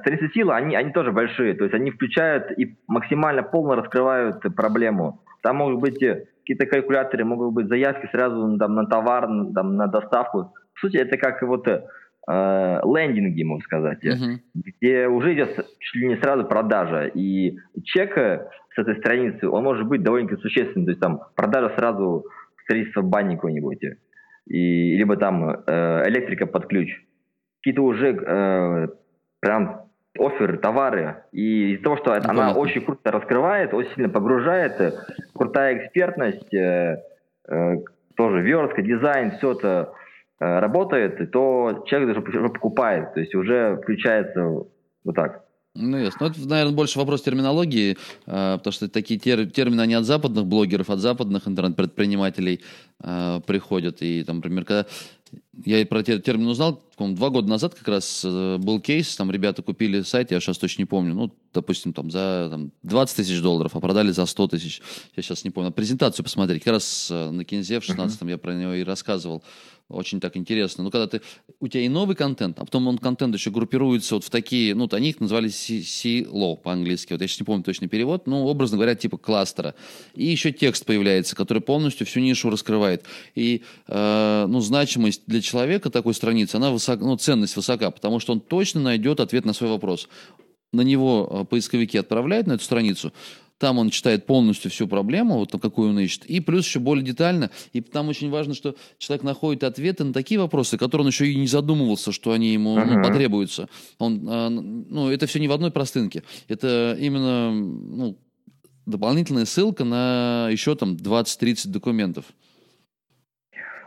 S4: страницы силы, они, они тоже большие, то есть они включают и максимально полно раскрывают проблему. Там могут быть э, какие-то калькуляторы, могут быть заявки сразу там, на товар, там, на доставку. В сути, это как вот э, лендинги, можно сказать, uh-huh. где уже идет чуть ли не сразу продажа. И чек э, с этой страницы, он может быть довольно существенным. То есть там продажа сразу строительства бани какой-нибудь. И, либо там э, электрика под ключ. Какие-то уже э, прям оферы, товары. И из-за того, что ну, она очень круто раскрывает, очень сильно погружает, крутая экспертность, э, э, тоже верстка, дизайн, все это э, работает, то человек даже уже покупает, то есть уже включается вот так.
S1: Ну, ясно. Ну, это, наверное, больше вопрос терминологии, э, потому что такие тер, термины, они от западных блогеров, от западных интернет-предпринимателей э, приходят. И, там, например, когда я про этот термин узнал, два года назад как раз э, был кейс, там ребята купили сайт, я сейчас точно не помню, ну, допустим, там за там, 20 тысяч долларов, а продали за 100 тысяч, я сейчас не помню, презентацию посмотреть, как раз э, на Кинзе в 16-м uh-huh. я про него и рассказывал, очень так интересно. Ну, когда ты, у тебя и новый контент, а потом он контент еще группируется вот в такие, ну, они их называли C-Low по-английски, вот я сейчас не помню точный перевод, ну, образно говоря, типа кластера. И еще текст появляется, который полностью всю нишу раскрывает. И, э, ну, значимость для человека такой страницы, она высока, ну, ценность высока, потому что он точно найдет ответ на свой вопрос. На него э, поисковики отправляют на эту страницу, там он читает полностью всю проблему, вот какую он ищет, и плюс еще более детально. И там очень важно, что человек находит ответы на такие вопросы, которые он еще и не задумывался, что они ему uh-huh. ну, потребуются. Он, а, ну, это все не в одной простынке. Это именно ну, дополнительная ссылка на еще там 20-30 документов.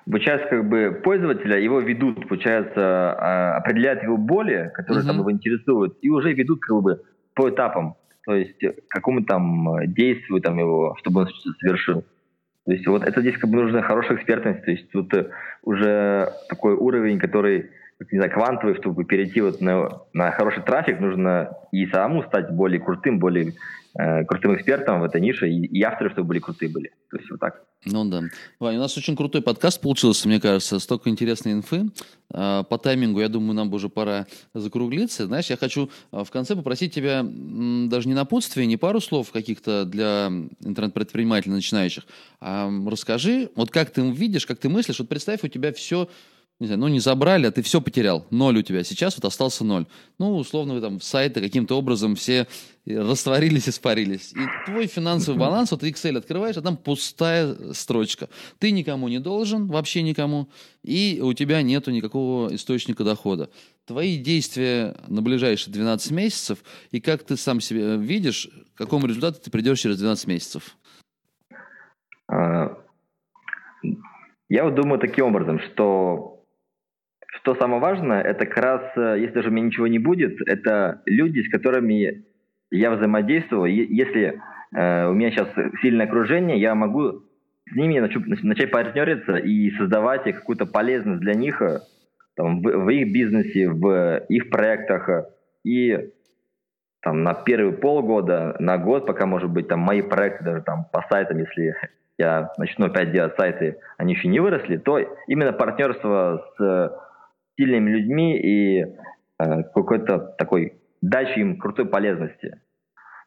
S4: Получается, как бы пользователя его ведут, получается, а, определяют его боли, которые uh-huh. там его интересуют, и уже ведут как бы по этапам то есть э, какому там э, действию там его, чтобы он совершил. То есть вот это здесь как бы нужна хорошая экспертность, то есть тут э, уже такой уровень, который, не знаю, квантовый, чтобы перейти вот на, на хороший трафик, нужно и самому стать более крутым, более э, крутым экспертом в этой нише, и, авторы, чтобы были крутые были. То есть вот так.
S1: Ну да. Ваня, у нас очень крутой подкаст получился, мне кажется, столько интересной инфы. А, по таймингу, я думаю, нам бы уже пора закруглиться. Знаешь, я хочу а, в конце попросить тебя даже не напутствие, не пару слов каких-то для интернет-предпринимателей начинающих, а расскажи, вот как ты видишь, как ты мыслишь, вот представь, у тебя все не знаю, ну не забрали, а ты все потерял, ноль у тебя, сейчас вот остался ноль. Ну, условно, вы там сайты каким-то образом все растворились, испарились. И твой финансовый баланс, вот Excel открываешь, а там пустая строчка. Ты никому не должен, вообще никому, и у тебя нету никакого источника дохода. Твои действия на ближайшие 12 месяцев, и как ты сам себе видишь, к какому результату ты придешь через 12 месяцев?
S4: А, я вот думаю таким образом, что что самое важное, это как раз, э, если даже у меня ничего не будет, это люди, с которыми я взаимодействую. Если э, у меня сейчас сильное окружение, я могу с ними начать, начать партнериться и создавать какую-то полезность для них э, там, в, в их бизнесе, в их проектах. И там, на первые полгода, на год, пока, может быть, там, мои проекты даже там, по сайтам, если я начну опять делать сайты, они еще не выросли, то именно партнерство с сильными людьми и э, какой-то такой дачей им крутой полезности.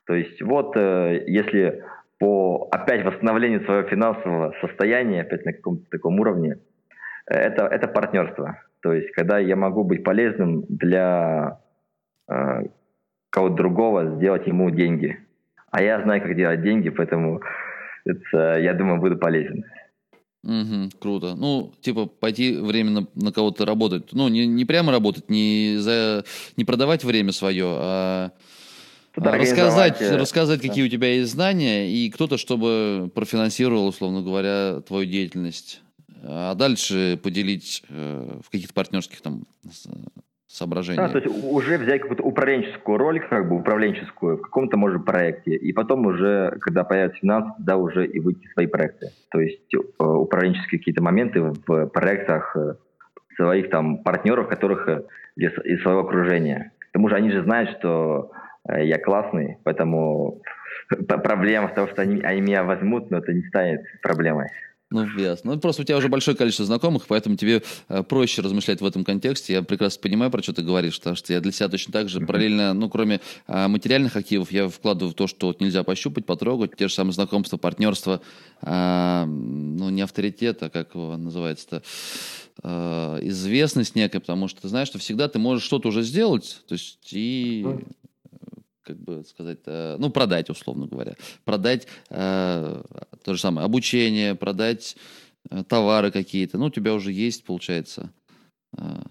S4: То есть вот э, если по опять восстановлению своего финансового состояния, опять на каком-то таком уровне, э, это, это партнерство. То есть когда я могу быть полезным для э, кого-то другого, сделать ему деньги. А я знаю, как делать деньги, поэтому это, я думаю, буду полезен.
S1: Угу, круто. Ну, типа, пойти временно на кого-то работать. Ну, не, не прямо работать, не, за, не продавать время свое, а, а рассказать, э, рассказать, да. какие у тебя есть знания, и кто-то, чтобы профинансировал, условно говоря, твою деятельность. А дальше поделить э, в каких-то партнерских там соображения.
S4: Да, то есть уже взять какую-то управленческую роль, как бы управленческую в каком-то, может, проекте, и потом уже, когда появятся финансы, да, уже и выйти в свои проекты. То есть э, управленческие какие-то моменты в проектах э, своих там партнеров, которых э, из своего окружения. К тому же они же знают, что я классный, поэтому проблема в том, что они, они меня возьмут, но это не станет проблемой.
S1: Ну, ясно. Ну, просто у тебя уже большое количество знакомых, поэтому тебе э, проще размышлять в этом контексте. Я прекрасно понимаю, про что ты говоришь, потому что я для себя точно так же mm-hmm. параллельно, ну, кроме э, материальных активов, я вкладываю в то, что вот нельзя пощупать, потрогать, те же самые знакомства, партнерства, э, ну, не авторитет, а как его называется-то, э, известность некая, потому что ты знаешь, что всегда ты можешь что-то уже сделать, то есть и... Mm-hmm как бы сказать, э, ну, продать, условно говоря. Продать э, то же самое обучение, продать э, товары какие-то. Ну, у тебя уже есть, получается, э,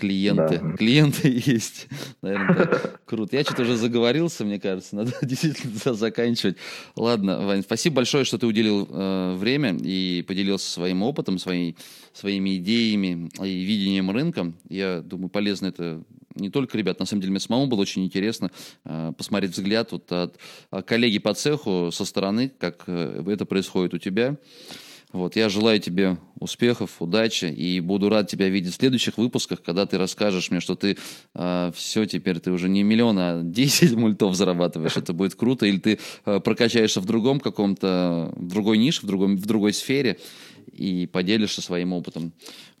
S1: клиенты. Да. Клиенты есть. Наверное, так. Круто. Я что-то уже заговорился, мне кажется. Надо действительно заканчивать. Ладно, Вань, спасибо большое, что ты уделил э, время и поделился своим опытом, своей, своими идеями и видением рынка. Я думаю, полезно это не только ребят, на самом деле мне самому было очень интересно э, посмотреть взгляд вот от э, коллеги по цеху со стороны, как э, это происходит у тебя. Вот, я желаю тебе успехов, удачи и буду рад тебя видеть в следующих выпусках, когда ты расскажешь мне, что ты э, все теперь, ты уже не миллион, а 10 мультов зарабатываешь. Это будет круто. Или ты э, прокачаешься в другом каком-то, в другой нише, в, другом, в другой сфере и поделишься своим опытом.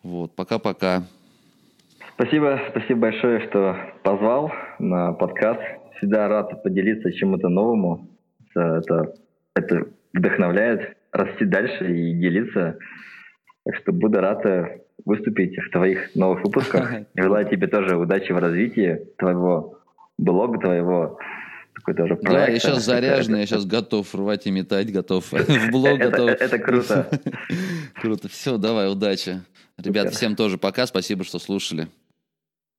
S1: Вот, пока-пока.
S4: Спасибо, спасибо большое, что позвал на подкаст. Всегда рад поделиться чему-то новому. Это, это вдохновляет расти дальше и делиться. Так что буду рад э, выступить в твоих новых выпусках. Желаю тебе тоже удачи в развитии твоего блога, твоего
S1: такой тоже проект. Да, я сейчас заряженный, я сейчас готов рвать и метать, готов в блог готов.
S4: Это круто.
S1: Круто. Все, давай, удачи. Ребят, всем тоже пока, спасибо, что слушали.